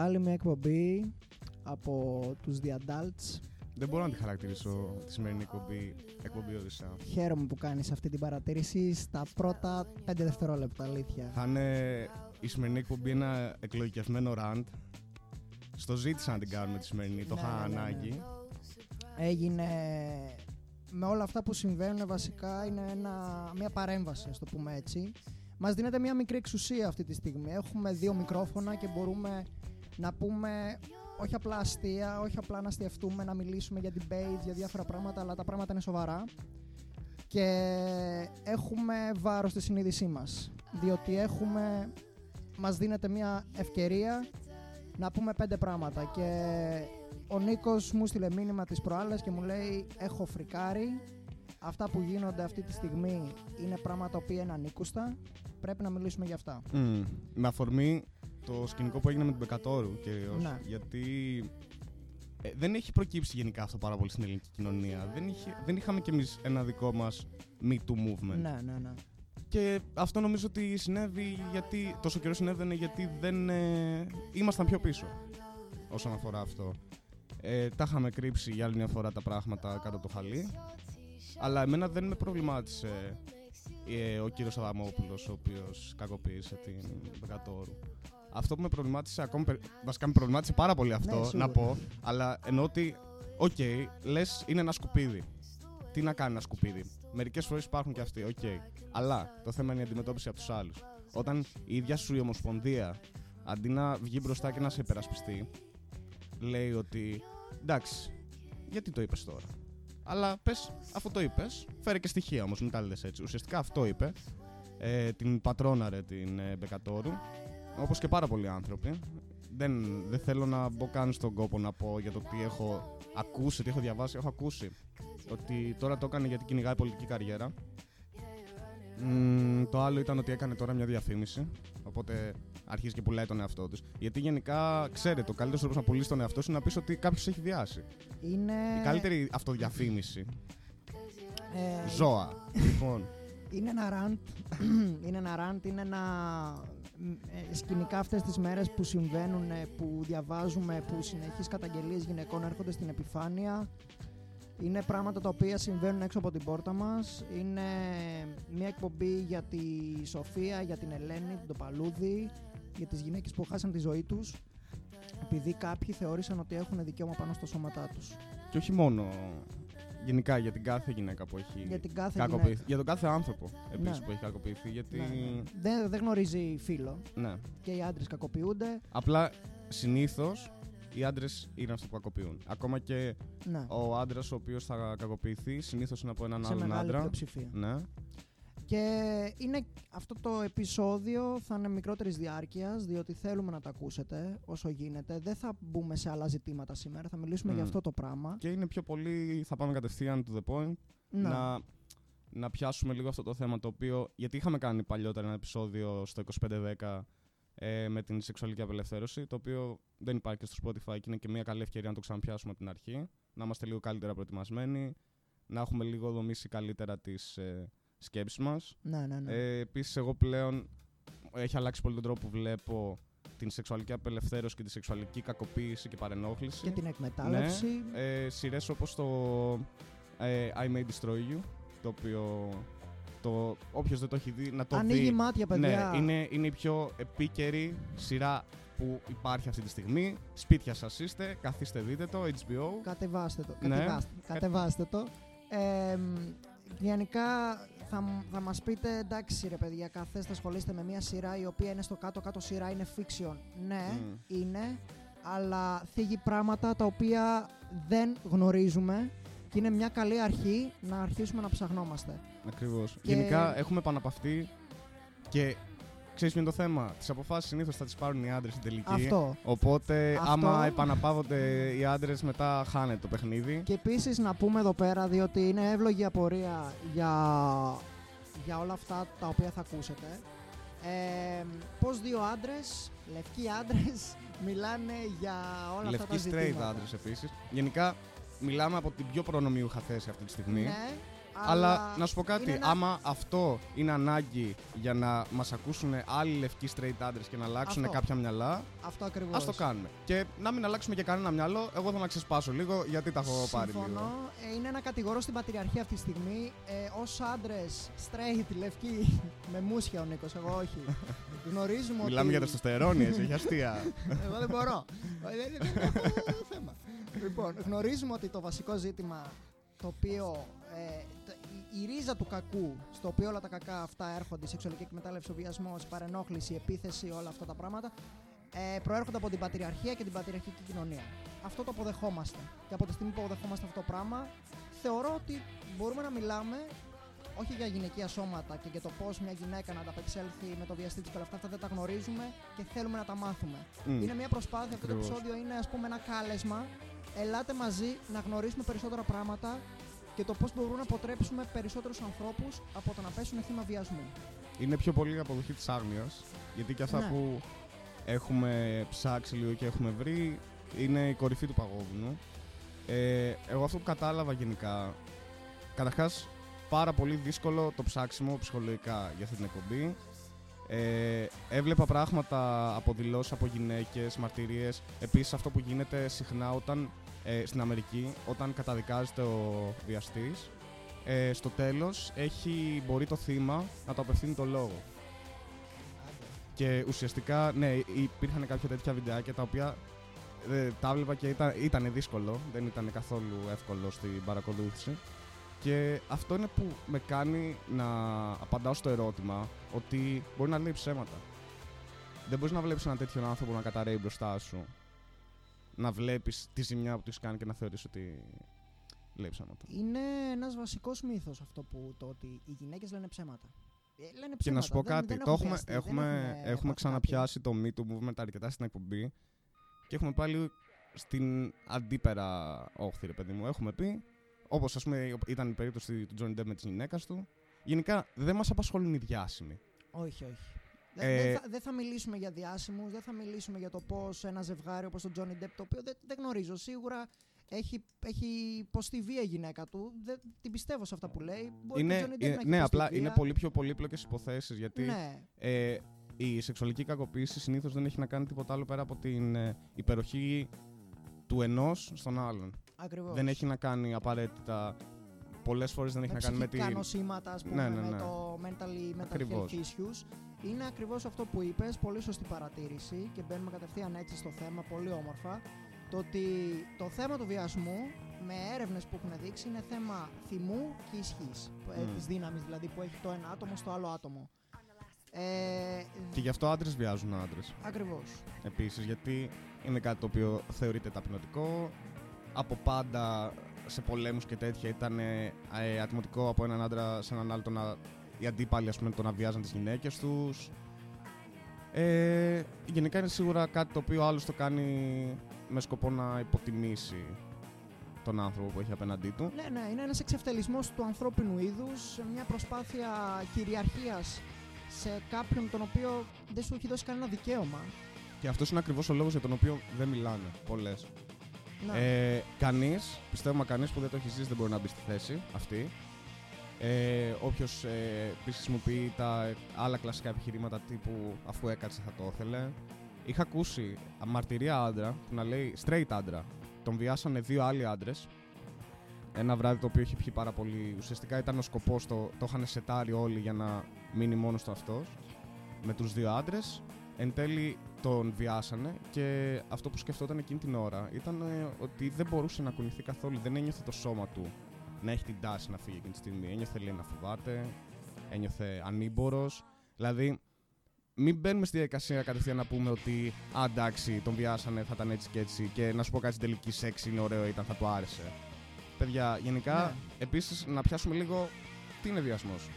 Άλλη μια εκπομπή από τους The Adults. Δεν μπορώ να τη χαρακτηρίσω τη σημερινή εκπομπή, εκπομπή Οδυσσέα. Χαίρομαι που κάνεις αυτή την παρατήρηση στα πρώτα 5 δευτερόλεπτα, αλήθεια. Θα είναι η σημερινή εκπομπή ένα εκλογικευμένο rant. Στο ζήτησα να την κάνουμε τη σημερινή, το Ναι, είχα ναι, ναι. ανάγκη. Έγινε με όλα αυτά που συμβαίνουν βασικά είναι ένα, μια παρέμβαση, ας το πούμε έτσι. Μας δίνεται μια μικρή εξουσία αυτή τη στιγμή. Έχουμε δύο μικρόφωνα και μπορούμε να πούμε όχι απλά αστεία, όχι απλά να αστιευτούμε, να μιλήσουμε για debates, για διάφορα πράγματα, αλλά τα πράγματα είναι σοβαρά. Και έχουμε βάρος στη συνείδησή μας. Διότι έχουμε, μας δίνεται μια ευκαιρία να πούμε πέντε πράγματα. Και ο Νίκος μου στείλε μήνυμα τις προάλλες και μου λέει έχω φρικάρει. Αυτά που γίνονται αυτή τη στιγμή είναι πράγματα τα οποία είναι ανήκουστα. Πρέπει να μιλήσουμε για αυτά. Μμμ. Με αφορμή το σκηνικό που έγινε με την Πεκατόρου κυρίως, Ναι. Γιατί ε, δεν έχει προκύψει γενικά αυτό πάρα πολύ στην ελληνική κοινωνία. Δεν, είχε, δεν είχαμε κι εμείς ένα δικό μας Me Too movement. Ναι, ναι, ναι. Και αυτό νομίζω ότι συνέβη γιατί. Τόσο καιρό συνέβαινε γιατί δεν. Ε, ήμασταν πιο πίσω όσον αφορά αυτό. Ε, τα είχαμε κρύψει για άλλη μια φορά τα πράγματα κάτω από το χαλί. Αλλά εμένα δεν με προβλημάτισε ε, ο κύριος Αδαμόπουλος ο οποίος κακοποίησε την Μπεκατόρου. Αυτό που με προβλημάτισε ακόμη. περι- Βασικά με προβλημάτισε πάρα πολύ αυτό Ναι, να σίγουρα. πω. Αλλά εννοώ ότι, οκ, λες είναι ένα σκουπίδι. Τι να κάνει ένα σκουπίδι; Μερικές φορές υπάρχουν και αυτοί, οκ. Αλλά το θέμα είναι η αντιμετώπιση από τους άλλους. Όταν η ίδια σου η Ομοσπονδία, αντί να βγει μπροστά και να σε υπερασπιστεί, λέει ότι εντάξει, γιατί το είπες τώρα; Αλλά πες, αφού το είπες, φέρε και στοιχεία όμως, μην τα λες έτσι. Ουσιαστικά αυτό είπε. Ε, την πατρόναρε την ε, Μπεκατόρου, όπως και πάρα πολλοί άνθρωποι. Δεν, δεν θέλω να μπω καν στον κόπο να πω για το τι έχω ακούσει, τι έχω διαβάσει. Έχω ακούσει ότι τώρα το έκανε γιατί κυνηγάει πολιτική καριέρα. Μμμ, το άλλο ήταν ότι έκανε τώρα μια διαφήμιση. Οπότε αρχίζει και πουλάει τον εαυτό του. Γιατί γενικά, ξέρετε, ο καλύτερο τρόπος να πουλήσεις τον εαυτό σου είναι να πεις ότι κάποιος έχει βιάσει. Είναι... Η καλύτερη αυτοδιαφήμιση. ε, Ζώα. λοιπόν. Είναι ένα ραντ, είναι ένα ραντ, είναι ένα μ, ε, σκηνικά αυτές τις μέρες που συμβαίνουν, ε, που διαβάζουμε, που συνεχείς καταγγελίες γυναικών έρχονται στην επιφάνεια. Είναι πράγματα τα οποία συμβαίνουν έξω από την πόρτα μας. Είναι μια εκπομπή για τη Σοφία, για την Ελένη, την Τοπαλούδη, για τις γυναίκες που χάσαν τη ζωή τους επειδή κάποιοι θεώρησαν ότι έχουν δικαίωμα πάνω στα σώματά τους. Και όχι μόνο. Γενικά για την κάθε γυναίκα που έχει Για την κάθε κακοποιηθεί. γυναίκα. Για τον κάθε άνθρωπο επίσης Ναι. που έχει κακοποιηθεί. Γιατί. Ναι, ναι. Δεν, δεν γνωρίζει φίλο ναι. και οι άντρες κακοποιούνται. Απλά συνήθως οι άντρες είναι αυτοί που κακοποιούν. Ακόμα και Ναι. ο άντρας ο οποίος θα κακοποιηθεί συνήθως είναι από έναν σε άλλον μεγάλη άντρα. πλειοψηφία. Ναι. Και είναι, αυτό το επεισόδιο θα είναι μικρότερης διάρκειας, διότι θέλουμε να το ακούσετε όσο γίνεται. Δεν θα μπούμε σε άλλα ζητήματα σήμερα, θα μιλήσουμε Μμ. για αυτό το πράγμα. Και είναι πιο πολύ. Θα πάμε κατευθείαν to the point. Ναι. Να, να πιάσουμε λίγο αυτό το θέμα το οποίο. Γιατί είχαμε κάνει παλιότερα ένα επεισόδιο στο 2510 ε, με την σεξουαλική απελευθέρωση, το οποίο δεν υπάρχει και στο Spotify και είναι και μια καλή ευκαιρία να το ξαναπιάσουμε από την αρχή. Να είμαστε λίγο καλύτερα προετοιμασμένοι, να έχουμε λίγο δομήσει καλύτερα τις ε, σκέψεις μας. ναι, ναι, ναι. Ε, επίσης, εγώ πλέον έχει αλλάξει πολύ τον τρόπο που βλέπω την σεξουαλική απελευθέρωση και τη σεξουαλική κακοποίηση και παρενόχληση. και την εκμετάλλευση. Ναι, ε, σειρές όπως το ε, I May Destroy You, το οποίο το, όποιος δεν το έχει δει να το Ανοίγει δει. μάτια, παιδιά. Ναι, είναι, είναι η πιο επίκαιρη σειρά που υπάρχει αυτή τη στιγμή. Σπίτια σας είστε, καθίστε δείτε το, HBO. Κατεβάστε το. Ναι. Κατεβάστε, κατεβάστε το. Ε, μ, γενικά θα, μ- θα μας πείτε εντάξει ρε παιδιά καθέστε ασχολείστε με μια σειρά η οποία είναι στο κάτω κάτω σειρά είναι fiction. Ναι, Μμ. είναι αλλά θίγει πράγματα τα οποία δεν γνωρίζουμε και είναι μια καλή αρχή να αρχίσουμε να ψαχνόμαστε. Ακριβώς. Και- Γενικά έχουμε επαναπαυτεί και ξέρεις ποιο είναι το θέμα; Τις αποφάσεις συνήθως θα τις πάρουν οι άντρες στην τελική. Αυτό. Οπότε Αυτό. άμα επαναπαύονται οι άντρες μετά χάνεται το παιχνίδι. Και επίσης να πούμε εδώ πέρα, διότι είναι εύλογη απορία για, για όλα αυτά τα οποία θα ακούσετε. Ε, πώς δύο άντρες, λευκοί άντρες, μιλάνε για όλα αυτά τα Λευκοί straight ζητήματα. άντρες επίσης. Γενικά μιλάμε από την πιο προνομιούχα θέση αυτή τη στιγμή. Ναι, Αλλά να σου πω κάτι, είναι ένα- άμα αυτό είναι ανάγκη για να μας ακούσουν άλλοι λευκοί straight άντρε και να αλλάξουν Αυτό. κάποια μιαλά, Αυτό ακριβώ. ας το κάνουμε. Και να μην αλλάξουμε και κανένα μυαλό, εγώ θα να ξεσπάσω λίγο γιατί τα έχω πάρει λίγο. Συμφωνώ. Ε, Είναι ένα κατηγορό στην πατριαρχία αυτή τη στιγμή. Ε, Ω άντρες, straight, λευκοί, με μουσια ο Νίκος, εγώ όχι. Γνωρίζουμε Μιλάμε ότι... για τεστοστερόνη, έτσι, έχει αστεία. Εγώ δεν μπορώ. Ε, δεν- δεν έχω θέμα. Λοιπόν, γνωρίζουμε ότι το βασικό ζήτημα το οποίο. ε, το- η, η ρίζα του κακού, στο οποίο όλα τα κακά αυτά έρχονται, η σεξουαλική εκμετάλλευση, ο βιασμός, η παρενόχληση, η επίθεση, όλα αυτά τα πράγματα, ε, προέρχονται από την πατριαρχία και την πατριαρχική κοινωνία. Αυτό το αποδεχόμαστε. Και από τη στιγμή που αποδεχόμαστε αυτό το πράγμα, θεωρώ ότι μπορούμε να μιλάμε όχι για γυναικεία σώματα και για το πώς μια γυναίκα να ανταπεξέλθει με το βιαστή τη και όλα αυτά, αυτά δεν τα γνωρίζουμε και θέλουμε να τα μάθουμε. Μμ. Είναι μια προσπάθεια, αυτό το Ακριβώς. επεισόδιο είναι ας πούμε ένα κάλεσμα. Ελάτε μαζί να γνωρίσουμε περισσότερα πράγματα και το πώς μπορούμε να αποτρέψουμε περισσότερους ανθρώπους από το να πέσουν θύμα βιασμού. Είναι πιο πολύ η αποδοχή της άγνοιας. Γιατί και αυτά Ναι. που έχουμε ψάξει λίγο και έχουμε βρει είναι η κορυφή του παγόβουνου. Ε, εγώ αυτό που κατάλαβα γενικά. Καταρχάς, πάρα πολύ δύσκολο το ψάξιμο ψυχολογικά για αυτή την εκπομπή. Ε, έβλεπα πράγματα από δηλώσεις από γυναίκες, μαρτυρίες. Επίσης, αυτό που γίνεται συχνά όταν ε, στην Αμερική, όταν καταδικάζεται ο βιαστής, ε, στο τέλος μπορεί το θύμα να το απευθύνει το λόγο. Και ουσιαστικά, ναι, υπήρχαν κάποια τέτοια βιντεάκια τα οποία ε, τα έβλεπα και ήταν, ήταν δύσκολο. Δεν ήταν καθόλου εύκολο στην παρακολούθηση. Και αυτό είναι που με κάνει να απαντάω στο ερώτημα ότι μπορεί να λέει ψέματα. Δεν μπορείς να βλέπεις έναν τέτοιον άνθρωπο να καταραίει μπροστά σου. Να βλέπεις τη ζημιά που τους έχει κάνει και να θεωρείς ότι λέει ψέματα. Είναι ένας βασικός μύθος αυτό που το ότι οι γυναίκες λένε ψέματα. Ε, λένε ψέματα. Και να σου πω δεν- κάτι, δεν το έχουν έχουμε, βιαστεί, δεν έχουμε, έχουν έχουμε πάθει ξαναπιάσει το Me Too Movement αρκετά στην εκπομπή και έχουμε πάλι στην αντίπερα όχθη, ρε παιδί μου. Έχουμε πει, όπως ας πούμε ήταν η περίπτωση του Johnny Depp με τη γυναίκα του, γενικά δεν μας απασχολούν οι διάσημοι. κάτι. Όχι, όχι. Δεν, Ε, δεν θα, δεν θα μιλήσουμε για διάσημους, δεν θα μιλήσουμε για το πώς ένα ζευγάρι όπως το Johnny Depp, το οποίο δεν, δεν γνωρίζω σίγουρα, έχει, έχει υποστεί βία η γυναίκα του. Δεν, την πιστεύω σε αυτά που λέει. Μπορεί Είναι, και ο Johnny Depp είναι- να έχει ναι, υποστεί απλά βία. είναι πολύ πιο πολύπλοκες υποθέσεις γιατί Ναι, ε, η σεξουαλική κακοποίηση συνήθως δεν έχει να κάνει τίποτα άλλο πέρα από την ε, υπεροχή του ενός στον άλλον. ακριβώς. Δεν έχει να κάνει απαραίτητα. Πολλές φορές δεν έχει με να κάνει με ψυχικά την. νοσήματα, ας πούμε, Ναι, ναι, με ναι. το mentally, mental Ακριβώς. health issues. Είναι ακριβώς αυτό που είπες, πολύ σωστή παρατήρηση και μπαίνουμε κατευθείαν έτσι στο θέμα, πολύ όμορφα. Το ότι το θέμα του βιασμού, με έρευνες που έχουν δείξει, είναι θέμα θυμού και ισχύς. Mm. Μμ. της δύναμης δηλαδή που έχει το ένα άτομο στο άλλο άτομο. Ε, Και γι' αυτό άντρες βιάζουν άντρες. Ακριβώς. Επίσης, γιατί είναι κάτι το οποίο θεωρείται ταπεινωτικό. Από πάντα σε πολέμους και τέτοια ήταν ε, ε, ατιμωτικό από έναν άντρα σε έναν άλλο το να, οι αντίπαλοι ας πούμε, το να βιάζαν τις γυναίκες τους. Ε, γενικά είναι σίγουρα κάτι το οποίο άλλος το κάνει με σκοπό να υποτιμήσει τον άνθρωπο που έχει απέναντί του. Ναι, ναι, είναι ένας εξευτελισμός του ανθρώπινου είδους, μια προσπάθεια κυριαρχίας σε κάποιον τον οποίο δεν σου έχει δώσει κανένα δικαίωμα. Και αυτός είναι ακριβώς ο λόγος για τον οποίο δεν μιλάνε πολλές. Ναι. Ε, κανείς, πιστεύουμε κανείς που δεν το έχει ζήσει δεν μπορεί να μπει στη θέση αυτή. Ε, Όποιος ε, επίση χρησιμοποιεί τα άλλα κλασικά επιχειρήματα τύπου αφού έκατσε θα το ήθελε. Είχα ακούσει μαρτυρία άντρα που να λέει straight άντρα. Τον βιάσανε δύο άλλοι άντρες. Ένα βράδυ το οποίο είχε πιει πάρα πολύ. Ουσιαστικά ήταν ο σκοπός, το, το είχαν σετάρει όλοι για να μείνει μόνος του αυτός. Με τους δύο άντρες. Εν τέλει τον βιάσανε και αυτό που σκεφτόταν εκείνη την ώρα ήταν ε, ότι δεν μπορούσε να κουνηθεί καθόλου. Δεν ένιωθε το σώμα του να έχει την τάση να φύγει εκείνη τη στιγμή. Ένιωθε λέει να φοβάται, ένιωθε ανήμπορος. Δηλαδή, μην μπαίνουμε στη διαδικασία κατευθείαν να πούμε ότι α, εντάξει, τον βιάσανε, θα ήταν έτσι και έτσι και να σου πω κάτι στην τελική σεξ είναι ωραίο, ήταν, θα του άρεσε. Παιδιά, γενικά, Ναι. επίσης να πιάσουμε λίγο τι είναι βιασμός;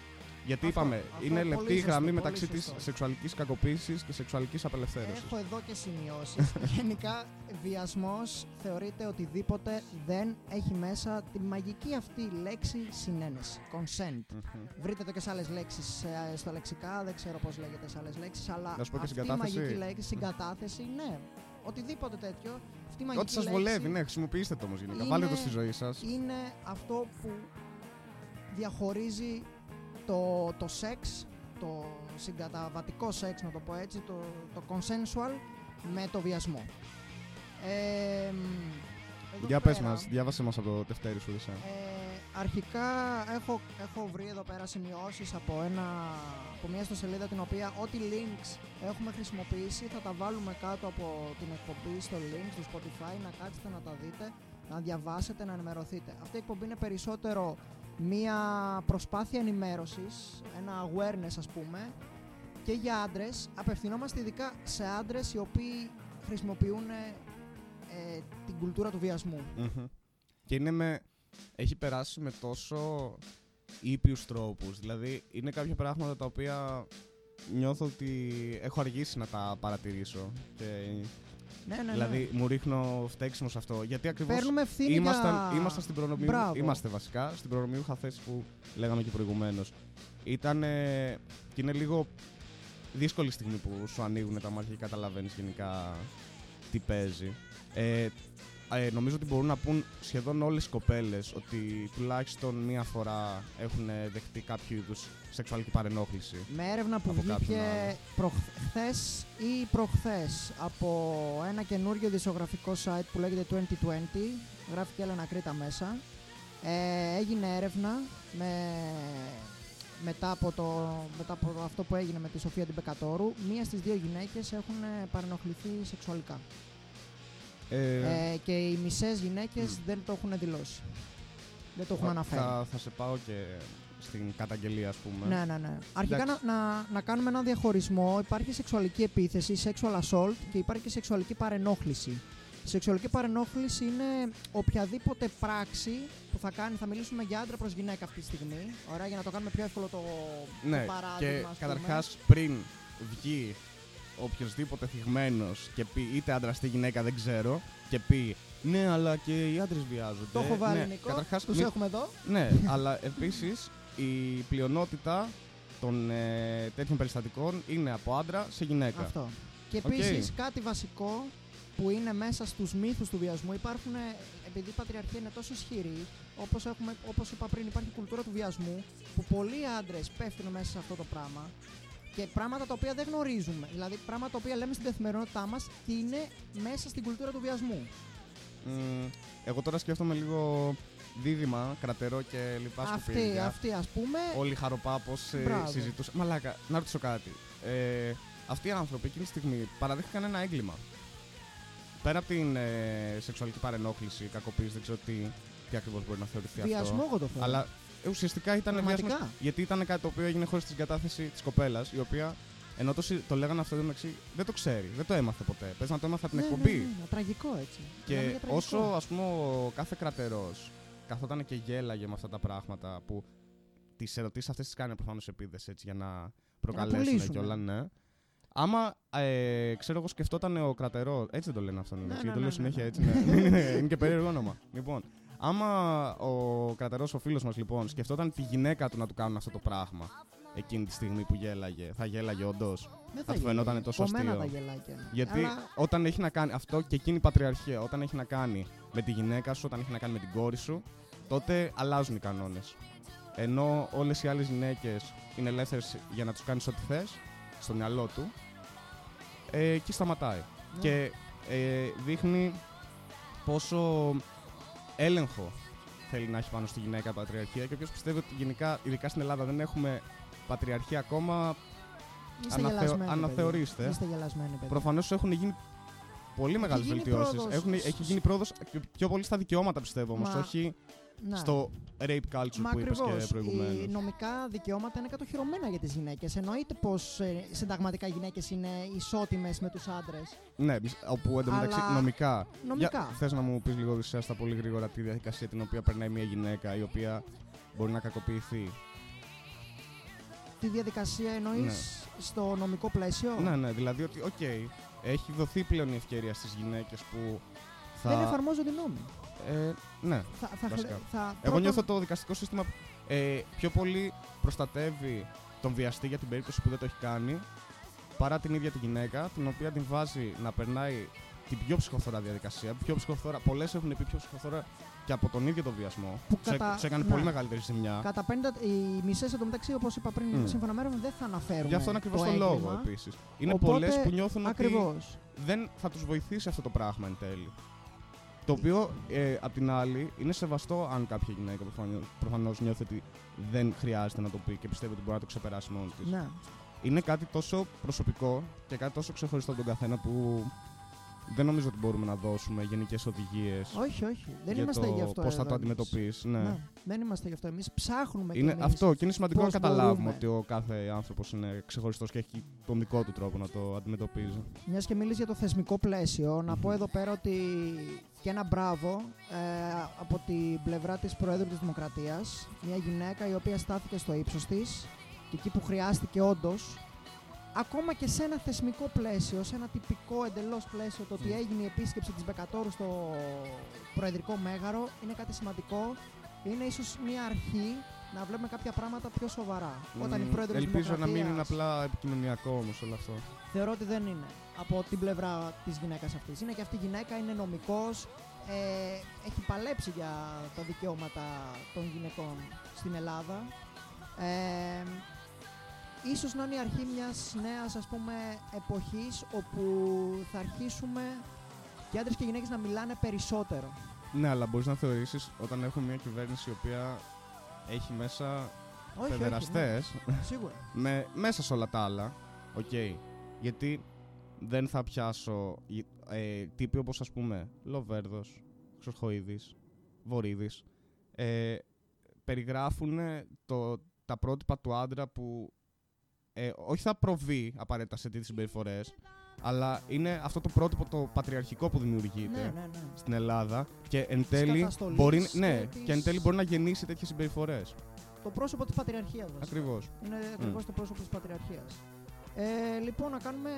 Γιατί Αυτό, είπαμε, αυτό, είναι πολύ λεπτή η σωστό, γραμμή πολύ μεταξύ της σωστό. σεξουαλικής κακοποίησης και σεξουαλικής απελευθέρωσης. Έχω εδώ και σημειώσεις. Γενικά, βιασμός θεωρείται οτιδήποτε δεν έχει μέσα τη μαγική αυτή λέξη συνένεση. Consent. Μμμ. Βρείτε το και σε άλλες λέξεις ε, στα λεξικά, δεν ξέρω πώς λέγεται σε άλλες λέξεις, αλλά Να σου πω και αυτή η συγκατάθεση. μαγική λέξη, συγκατάθεση, ναι. Οτιδήποτε τέτοιο, αυτή η μαγική Ό,τι σας λέξη βολεύει, ναι, χρησιμοποιήστε το όμως γενικά. είναι- Βάλτε το στη ζωή σας. είναι αυτό που διαχωρίζει το, το σεξ, το συγκαταβατικό σεξ να το πω έτσι, το, το consensual με το βιασμό. Ε, εδώ Για πες πέρα, μας, διάβασε μας από το Δευτέρι σου δεσέ. ε, αρχικά έχω, έχω βρει εδώ πέρα σημειώσεις από, ένα, από μια ιστοσελίδα την οποία ό,τι links έχουμε χρησιμοποιήσει θα τα βάλουμε κάτω από την εκπομπή στο link του Spotify να κάτσετε να τα δείτε, να διαβάσετε, να ενημερωθείτε. Αυτή η εκπομπή είναι περισσότερο μια προσπάθεια ενημέρωσης, ένα awareness ας πούμε και για άντρες. Απευθυνόμαστε ειδικά σε άντρες οι οποίοι χρησιμοποιούν ε, την κουλτούρα του βιασμού. Μμμ. Και είναι με. Έχει περάσει με τόσο ήπιους τρόπους. Δηλαδή, είναι κάποια πράγματα τα οποία νιώθω ότι έχω αργήσει να τα παρατηρήσω. Και, Ναι, ναι, ναι. δηλαδή, μου ρίχνω φταίξιμο σε αυτό. Γιατί ακριβώς. Παίρνουμε ευθύνη Ήμασταν, για... ήμασταν στην προνομίου. Μπράβο. Είμαστε βασικά στην προνομιούχα θέση που λέγαμε και προηγουμένως. Ήταν. και είναι λίγο δύσκολη στιγμή που σου ανοίγουν τα μάτια και καταλαβαίνεις γενικά τι παίζει. Ε, ε, νομίζω ότι μπορούν να πούν σχεδόν όλες οι κοπέλες ότι τουλάχιστον μία φορά έχουν δεχτεί κάποιο είδους σεξουαλική παρενόχληση. Με έρευνα που από κάποιον βγήκε άλλο. προχθές ή προχθές από ένα καινούριο δισογραφικό site που λέγεται 2020, γράφει και Έλενα Κρήτα μέσα, ε, έγινε έρευνα με, μετά, από το, μετά από αυτό που έγινε με τη Σοφία την Πεκατόρου, μία στις δύο γυναίκες έχουν ε, παρενοχληθεί σεξουαλικά. Ε, Ε, και οι μισές γυναίκες δεν το έχουν δηλώσει. Δεν το έχουν θα- αναφέρει. Θα, θα σε πάω και στην καταγγελία, ας πούμε. Ναι, ναι, ναι. Αρχικά να, Εντάξει. να, να κάνουμε ένα διαχωρισμό. Υπάρχει σεξουαλική επίθεση, sexual assault και υπάρχει και σεξουαλική παρενόχληση. Η σεξουαλική παρενόχληση είναι οποιαδήποτε πράξη που θα κάνει, θα μιλήσουμε για άντρα προς γυναίκα αυτή τη στιγμή. Ωραία, για να το κάνουμε πιο εύκολο το, Ναι, το παράδειγμα. και ας πούμε. καταρχάς πριν βγει οποιοδήποτε θυγμένος και πει είτε άντρα είτε γυναίκα δεν ξέρω και πει ναι αλλά και οι άντρες βιάζονται. Το έχω βάλει ναι, Νικό, καταρχάς, τους μην- έχουμε εδώ. Ναι, αλλά επίσης η πλειονότητα των ε, τέτοιων περιστατικών είναι από άντρα σε γυναίκα. Αυτό. Και Οκ. επίσης κάτι βασικό που είναι μέσα στους μύθους του βιασμού υπάρχουν, ε, επειδή η πατριαρχία είναι τόσο ισχυρή, όπως, έχουμε, όπως είπα πριν υπάρχει κουλτούρα του βιασμού, που πολλοί άντρες πέφτουν μέσα σε αυτό το πράγμα και πράγματα τα οποία δεν γνωρίζουμε. Δηλαδή πράγματα τα οποία λέμε στην καθημερινότητά μας και είναι μέσα στην κουλτούρα του βιασμού. Μμ, εγώ τώρα σκέφτομαι λίγο δίδυμα, κρατερό και λοιπά Αυτή, σκουπίδια. αυτή ας πούμε, Όλοι χαροπάπως ε, Μπράβο. συζητούσαν. Μαλάκα, να ρωτήσω κάτι. Ε, αυτοί οι άνθρωποι εκείνη τη στιγμή παραδέχτηκαν ένα έγκλημα. Πέρα από την ε, σεξουαλική παρενόχληση, κακοποίηση, δεν ξέρω τι, τι ακριβώς μπορεί να θεωρηθεί βιασμό αυτό. εγώ το θέλω. Αλλά ε, ουσιαστικά ήταν Πραγματικά; βιασμός, Γιατί ήταν κάτι το οποίο έγινε χωρίς την κατάθεση της κοπέλας, η οποία ενώ το, συ- το λέγανε αυτό μεταξύ, δεν το ξέρει, δεν το έμαθε ποτέ. Πες να το έμαθε από την Ναι, ναι, εκπομπή. ναι, ναι, τραγικό έτσι. Μιλάμε Και για τραγικό. όσο ας πούμε ο κάθε κρατερός καθόταν και γέλαγε με αυτά τα πράγματα που τις ερωτήσεις αυτές τις κάνει προφανώς επίδεση έτσι για να προκαλέσουν πουλήσουν. και όλα, ναι. Άμα, ε, ξέρω εγώ, σκεφτόταν ο κρατερός. Έτσι δεν το λένε αυτό, Ναι, έτσι. ναι, το ναι, λέω ναι, συνέχεια ναι. έτσι. Ναι. είναι, είναι και περίεργο όνομα. Λοιπόν, άμα ο κρατερός, ο φίλος μας, λοιπόν, σκεφτόταν τη γυναίκα του να του κάνουν αυτό το πράγμα εκείνη τη στιγμή που γέλαγε, θα γέλαγε όντως; Δεν θα του γελάει. φαινόταν τόσο Κομμένα αστείο; τα γελάκια. Γιατί Αλλά όταν έχει να κάνει αυτό και εκείνη η πατριαρχία, όταν έχει να κάνει με τη γυναίκα σου, όταν έχει να κάνει με την κόρη σου, τότε αλλάζουν οι κανόνες. Ενώ όλες οι άλλες γυναίκες είναι ελεύθερες για να τους κάνεις ό,τι θες, στο μυαλό του, ε, εκεί σταματάει. ναι. Και ε, δείχνει πόσο έλεγχο θέλει να έχει πάνω στη γυναίκα η πατριαρχία και όποιο πιστεύει ότι γενικά, ειδικά στην Ελλάδα, δεν έχουμε πατριαρχία ακόμα, Είστε αναθεω- γελασμένοι, παιδιά. αναθεωρήστε. Είστε γελασμένοι, παιδιά. Προφανώς έχουν γίνει πολύ μεγάλες γίνει βελτιώσεις. πρόοδος Έχει σ- γίνει πρόοδος πιο πολύ στα δικαιώματα πιστεύω όμως, Μα- όχι Ναι. Στο rape culture Μα που είπες και ακριβώς. προηγουμένως. Οι νομικά δικαιώματα είναι κατοχυρωμένα για τις γυναίκες. Εννοείται πως ε, συνταγματικά οι γυναίκες είναι ισότιμες με τους άντρες. Ναι, μισ- όπου εντωμεταξύ Αλλά- νομικά. Νομικά. Θες να μου πεις λίγο δυσέστα πολύ γρήγορα τη διαδικασία την οποία περνάει μια γυναίκα η οποία μπορεί να κακοποιηθεί; Τη διαδικασία εννοείς Ναι. στο νομικό πλαίσιο; Ναι, ναι, δηλαδή ότι, οκ, έχει δοθεί πλέον η ευκαιρία στις γυναίκες που θα. Δεν εφαρμόζονται οι νόμοι. Ε, ναι. Θα, θα, Βασικά. θα, Εγώ πρώτον- νιώθω το δικαστικό σύστημα ε, πιο πολύ προστατεύει τον βιαστή για την περίπτωση που δεν το έχει κάνει παρά την ίδια τη γυναίκα, την οποία την βάζει να περνάει την πιο ψυχοφθόρα διαδικασία. Πιο ψυχοφθόρα, πολλές έχουν πει πιο ψυχοφθόρα και από τον ίδιο το βιασμό. Που Σε, κατά- σε έκανε ναι. πολύ μεγαλύτερη ζημιά. Κατά 50, οι μισές εντωμεταξύ, όπως είπα πριν, Μμ. σύμφωνα με έρευνα, δεν θα αναφέρουν. Γι' αυτό είναι ακριβώ τον λόγο επίσης. Είναι Οπότε, πολλές που νιώθουν ότι Ακριβώς. δεν θα τους βοηθήσει αυτό το πράγμα εν τέλει. Το οποίο, ε, απ' την άλλη, είναι σεβαστό αν κάποια γυναίκα προφανώς νιώθει ότι δεν χρειάζεται να το πει και πιστεύει ότι μπορεί να το ξεπεράσει μόνη της. Ναι. Είναι κάτι τόσο προσωπικό και κάτι τόσο ξεχωριστό από τον καθένα που δεν νομίζω ότι μπορούμε να δώσουμε γενικές οδηγίες Όχι, όχι. Δεν για είμαστε το γι' αυτό. πώς θα εδώ το εμείς. αντιμετωπίσει. Ναι. Ναι, δεν είμαστε γι' αυτό. Εμείς ψάχνουμε Είναι κι εμείς. αυτό και είναι σημαντικό να πώς καταλάβουμε μπορούμε. ότι ο κάθε άνθρωπος είναι ξεχωριστός και έχει τον δικό του τρόπο να το αντιμετωπίζει. Μιας και μίλησε για το θεσμικό πλαίσιο, να Μμμ. πω εδώ πέρα ότι και ένα μπράβο ε, από την πλευρά της Προέδρου της Δημοκρατίας, μια γυναίκα η οποία στάθηκε στο ύψος της και εκεί που χρειάστηκε όντως, ακόμα και σε ένα θεσμικό πλαίσιο, σε ένα τυπικό εντελώς πλαίσιο, το ότι Μμ. έγινε η επίσκεψη της Μπεκατόρου στο Προεδρικό Μέγαρο είναι κάτι σημαντικό. Είναι ίσως μια αρχή να βλέπουμε κάποια πράγματα πιο σοβαρά. Όταν η Μμ, Πρόεδρος της Ελπίζω να μην είναι Δημοκρατίας- απλά επικοινωνιακό όμως όλο αυτό. Θεωρώ ότι δεν είναι από την πλευρά της γυναίκας αυτής. Είναι και αυτή η γυναίκα, είναι νομικός, ε, έχει παλέψει για τα δικαιώματα των γυναικών στην Ελλάδα. Ε, ίσως να είναι η αρχή μιας νέας ας πούμε εποχής όπου θα αρχίσουμε και άντρες και γυναίκες να μιλάνε περισσότερο. Ναι, αλλά μπορείς να θεωρήσεις όταν έχουμε μια κυβέρνηση η οποία έχει μέσα Όχι, όχι, παιδεραστές. ναι, σίγουρα. με, μέσα σε όλα τα άλλα. Οκ. Γιατί δεν θα πιάσω ε, τύποι όπως ας πούμε Λοβέρδος, Χρυσοχοίδης, Βορύδης ε, περιγράφουν το, τα πρότυπα του άντρα που ε, όχι θα προβεί απαραίτητα σε τέτοιες συμπεριφορές αλλά είναι αυτό το πρότυπο το πατριαρχικό που δημιουργείται Ναι, ναι, ναι. στην Ελλάδα και εν τέλει καταστολής μπορεί, και ναι, της- και εν τέλει μπορεί να γεννήσει τέτοιες συμπεριφορές. Το πρόσωπο της πατριαρχίας βασικά. Ακριβώς. Είναι ακριβώς το πρόσωπο της πατριαρχίας. Ε, λοιπόν, να κάνουμε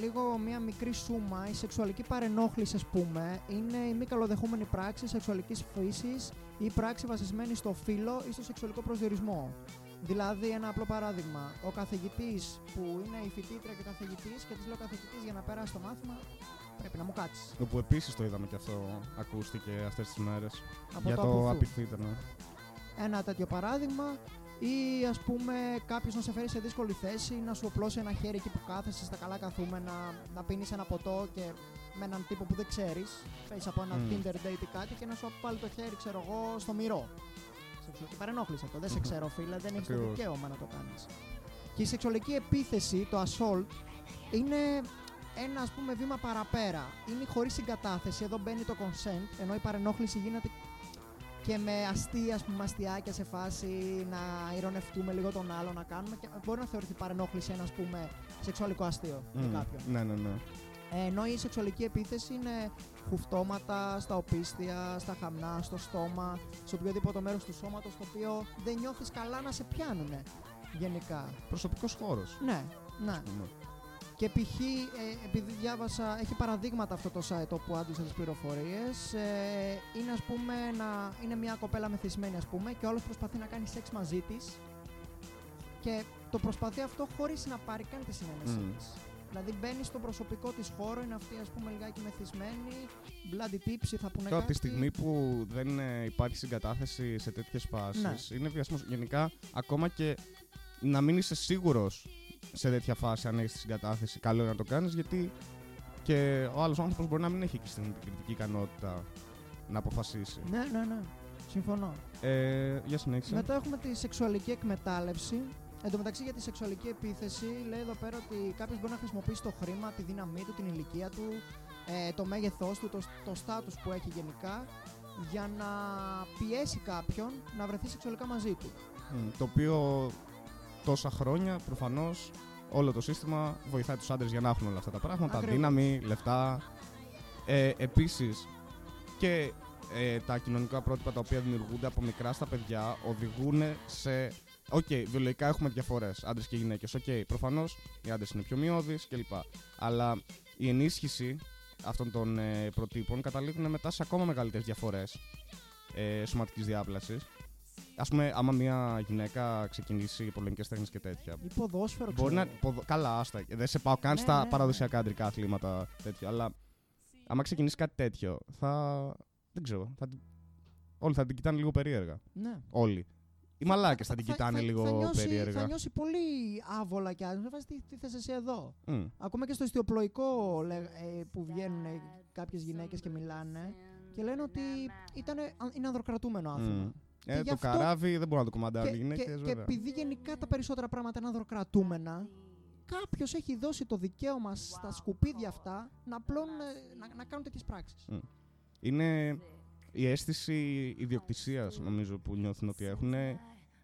λίγο μία μικρή σούμα. Η σεξουαλική παρενόχληση, ας πούμε, είναι η μη καλοδεχούμενη πράξη σεξουαλικής φύσης ή πράξη βασισμένη στο φύλλο ή στο σεξουαλικό προσδιορισμό. Δηλαδή, ένα απλό παράδειγμα. Ο καθηγητής που είναι η φοιτήτρια και ο καθηγητής και της λέω καθηγητής για να περάσει το μάθημα, πρέπει να μου κάτσεις. Όπου επίσης το είδαμε και αυτό ακούστηκε αυτές τις μέρες. Από για το το αποφού. απειθήτερο. ένα τέτοιο παράδειγμα ή ας πούμε κάποιος να σε φέρει σε δύσκολη θέση να σου οπλώσει ένα χέρι εκεί που κάθεσαι στα καλά καθούμενα να πίνεις ένα ποτό και με έναν τύπο που δεν ξέρεις πες από ένα Μμ. Tinder date ή κάτι και να σου βάλει το χέρι ξέρω εγώ στο μυρό σεξουαλική παρενόχληση αυτό δεν σε Μμμ. ξέρω φίλε δεν έχεις το Ακριβώς. δικαίωμα να το κάνεις και η σεξουαλική επίθεση το assault είναι ένα ας πούμε βήμα παραπέρα είναι χωρίς συγκατάθεση εδώ μπαίνει το consent ενώ η παρενόχληση γίνεται και με αστεία, ας πούμε, αστιάκια σε φάση να ηρωνευτούμε λίγο τον άλλο να κάνουμε. Και μπορεί να θεωρηθεί παρενόχληση ένα, ας πούμε, σεξουαλικό αστείο για Μμ, κάποιον. Ναι, ναι, ναι. Ε, ενώ η σεξουαλική επίθεση είναι χουφτώματα στα οπίστια, στα χαμνά, στο στόμα, σε οποιοδήποτε μέρος του σώματος το οποίο δεν νιώθεις καλά να σε πιάνουνε. Γενικά. Προσωπικός χώρος. Ναι, ναι. ας πούμε. Και π.χ. Ε, επειδή διάβασα, έχει παραδείγματα αυτό το site όπου άντλησα τις πληροφορίες, ε, είναι ας πούμε να, είναι μια κοπέλα μεθυσμένη ας πούμε και όλος προσπαθεί να κάνει σεξ μαζί της και το προσπαθεί αυτό χωρίς να πάρει καν τη συνένεσή Μμ. της. Δηλαδή μπαίνεις στο προσωπικό της χώρο, είναι αυτή ας πούμε λιγάκι μεθυσμένη, bloody tips θα πούνε Τώρα από κάτι. τη στιγμή που δεν ε, υπάρχει συγκατάθεση σε τέτοιες φάσεις, Ναι. είναι βιασμός. Γενικά, ακόμα και να μην είσαι σίγουρος σε τέτοια φάση αν έχεις τη συγκατάθεση, καλό είναι να το κάνεις, γιατί και ο άλλος άνθρωπος μπορεί να μην έχει και στην κριτική ικανότητα να αποφασίσει. Ναι, ναι, ναι. Συμφωνώ. Ε, για συνέχισε. Μετά έχουμε τη σεξουαλική εκμετάλλευση. Εν τω μεταξύ για τη σεξουαλική επίθεση λέει εδώ πέρα ότι κάποιος μπορεί να χρησιμοποιήσει το χρήμα, τη δύναμή του, την ηλικία του, ε, το μέγεθός του, το, το στάτους που έχει γενικά για να πιέσει κάποιον να βρεθεί σεξουαλικά μαζί του. Μμ, το οποίο τόσα χρόνια προφανώς όλο το σύστημα βοηθάει τους άντρες για να έχουν όλα αυτά τα πράγματα. Ακριβώς. Δύναμη, λεφτά. Ε, επίσης και ε, τα κοινωνικά πρότυπα τα οποία δημιουργούνται από μικρά στα παιδιά οδηγούν σε. Οκ, βιολογικά έχουμε διαφορές άντρες και γυναίκες. Οκ, προφανώς οι άντρες είναι πιο μυώδεις κλπ. Αλλά η ενίσχυση αυτών των ε, προτύπων καταλήγουν μετά σε ακόμα μεγαλύτερες διαφορές ε, σωματικής διάπλασης. Α πούμε, άμα μια γυναίκα ξεκινήσει πολεμικές τέχνες και τέτοια. Ή ποδόσφαιρο, Μπορεί να. ξέρω. ποδο- Καλά, άστα. Δεν σε πάω καν Ναι, στα ναι, παραδοσιακά αντρικά αθλήματα τέτοια. Αλλά άμα ξεκινήσει κάτι τέτοιο, θα. Δεν ξέρω. Θα... την- Όλοι θα την κοιτάνε λίγο περίεργα. Ναι. Όλοι. Οι μαλάκες θα την κοιτάνε λίγο θα νιώσει, περίεργα. Θα νιώσει πολύ άβολα κι άσχημα. Θα βάζει τι, τι θες εσύ εδώ; Μμ. Ακόμα και στο ιστιοπλοϊκό λέ- ε, που βγαίνουν κάποιες γυναίκες και μιλάνε και λένε ότι ήτανε, είναι ανδροκρατούμενο άθλημα. Μμ. Και Ε, γι' το αυτό- καράβι δεν μπορούν να το κομμαντάρουν οι και, γυναίκες, και, και βέβαια. επειδή γενικά τα περισσότερα πράγματα είναι ανδροκρατούμενα, κάποιος έχει δώσει το δικαίωμα στα σκουπίδια αυτά να, πλώνουν, ε, να, να κάνουν τέτοιες πράξεις. Μμ. Είναι η αίσθηση ιδιοκτησίας, νομίζω, που νιώθουν ότι έχουν.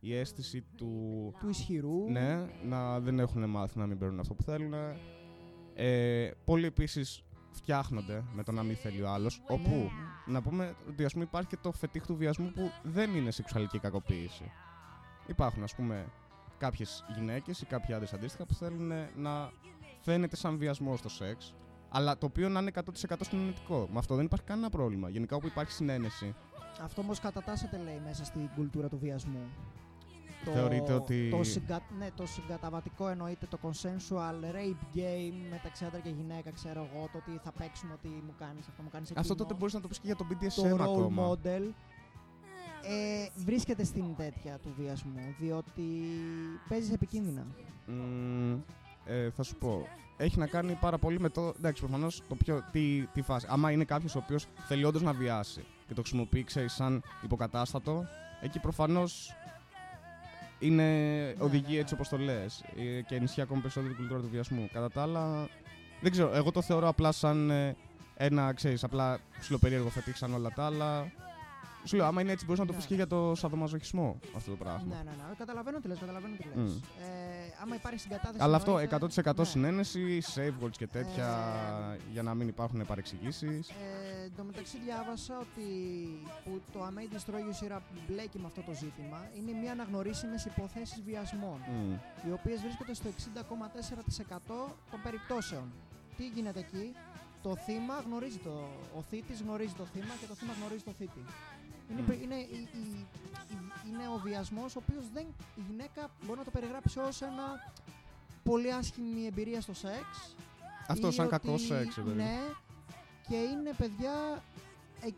Η αίσθηση του. Του ισχυρού. Ναι, να δεν έχουν μάθει να μην παίρνουν αυτό που θέλουν. Ε, πολλοί επίσης φτιάχνονται με το να μην θέλει ο άλλος. Ναι, Όπου ναι. να πούμε ότι ας πούμε, υπάρχει και το φετίχ του βιασμού που δεν είναι σεξουαλική κακοποίηση. Υπάρχουν, ας πούμε, κάποιες γυναίκες ή κάποιοι άντρες αντίστοιχα που θέλουν να φαίνεται σαν βιασμό στο σεξ, αλλά το οποίο να είναι 100% συνενετικό. Με αυτό δεν υπάρχει κανένα πρόβλημα. Γενικά όπου υπάρχει συνένεση. Αυτό όμως κατατάσσεται λέει μέσα στην κουλτούρα του βιασμού. Θεωρείτε ότι- Το, συγκα... ναι, το συγκαταβατικό εννοείται το consensual rape game μεταξύ άντρα και γυναίκα, ξέρω εγώ. Το ότι θα παίξουμε ότι μου κάνεις αυτό, μου κάνεις εκείνο. Αυτό τότε μπορείς να το πεις και για το το BDSM role ακόμα. model ε, βρίσκεται στην τέτοια του βιασμού, διότι παίζεις επικίνδυνα. Μμμ, ε, θα σου πω. Έχει να κάνει πάρα πολύ με το. Εντάξει, προφανώς το πιο. Τι, τι φάση. Άμα είναι κάποιος ο οποίος θέλει όντως να βιάσει και το χρησιμοποιεί, ξέρεις, σαν υποκατάστατο, εκεί προφανώς είναι οδηγεί ναι, έτσι όπως το λες. Και ενισχύει ακόμη περισσότερο την κουλτούρα του βιασμού. Κατά τα άλλα, δεν ξέρω. Εγώ το θεωρώ απλά σαν ε, ένα, ξέρεις, απλά ψιλοπερίεργο φετίχ σαν όλα τα άλλα. Σου λέω, άμα είναι έτσι, μπορείς να το Ναι. πεις και για το σαδομαζοχισμό αυτό το πράγμα. Ναι, ναι, ναι. Καταλαβαίνω τι λες, καταλαβαίνω τι λες. Μμ. Ε, άμα υπάρχει συγκατάθεση. Αλλά αυτό εννοείται- 100% ναι. συνένεση, save words και τέτοια Ε, για να μην υπάρχουν παρεξηγήσεις. Ε, εν τω μεταξύ διάβασα ότι που το I May Destroy You σειρά μπλέκει με αυτό το ζήτημα είναι μία αναγνωρίσιμες υποθέσεις βιασμών οι οποίες βρίσκονται στο 60,4% των περιπτώσεων. Τι γίνεται εκεί, το θύμα γνωρίζει το, ο θήτης γνωρίζει το θύμα και το θύμα γνωρίζει το θήτη. Είναι, Μμ. πε- είναι, η- η- η- είναι ο βιασμός ο οποίος δεν, η γυναίκα μπορεί να το περιγράψει ως ένα πολύ άσχημη εμπειρία στο σεξ Αυτό ή σαν κακό ότι- σεξ, ρε παιδί. Ναι, και είναι παιδιά ε, οι,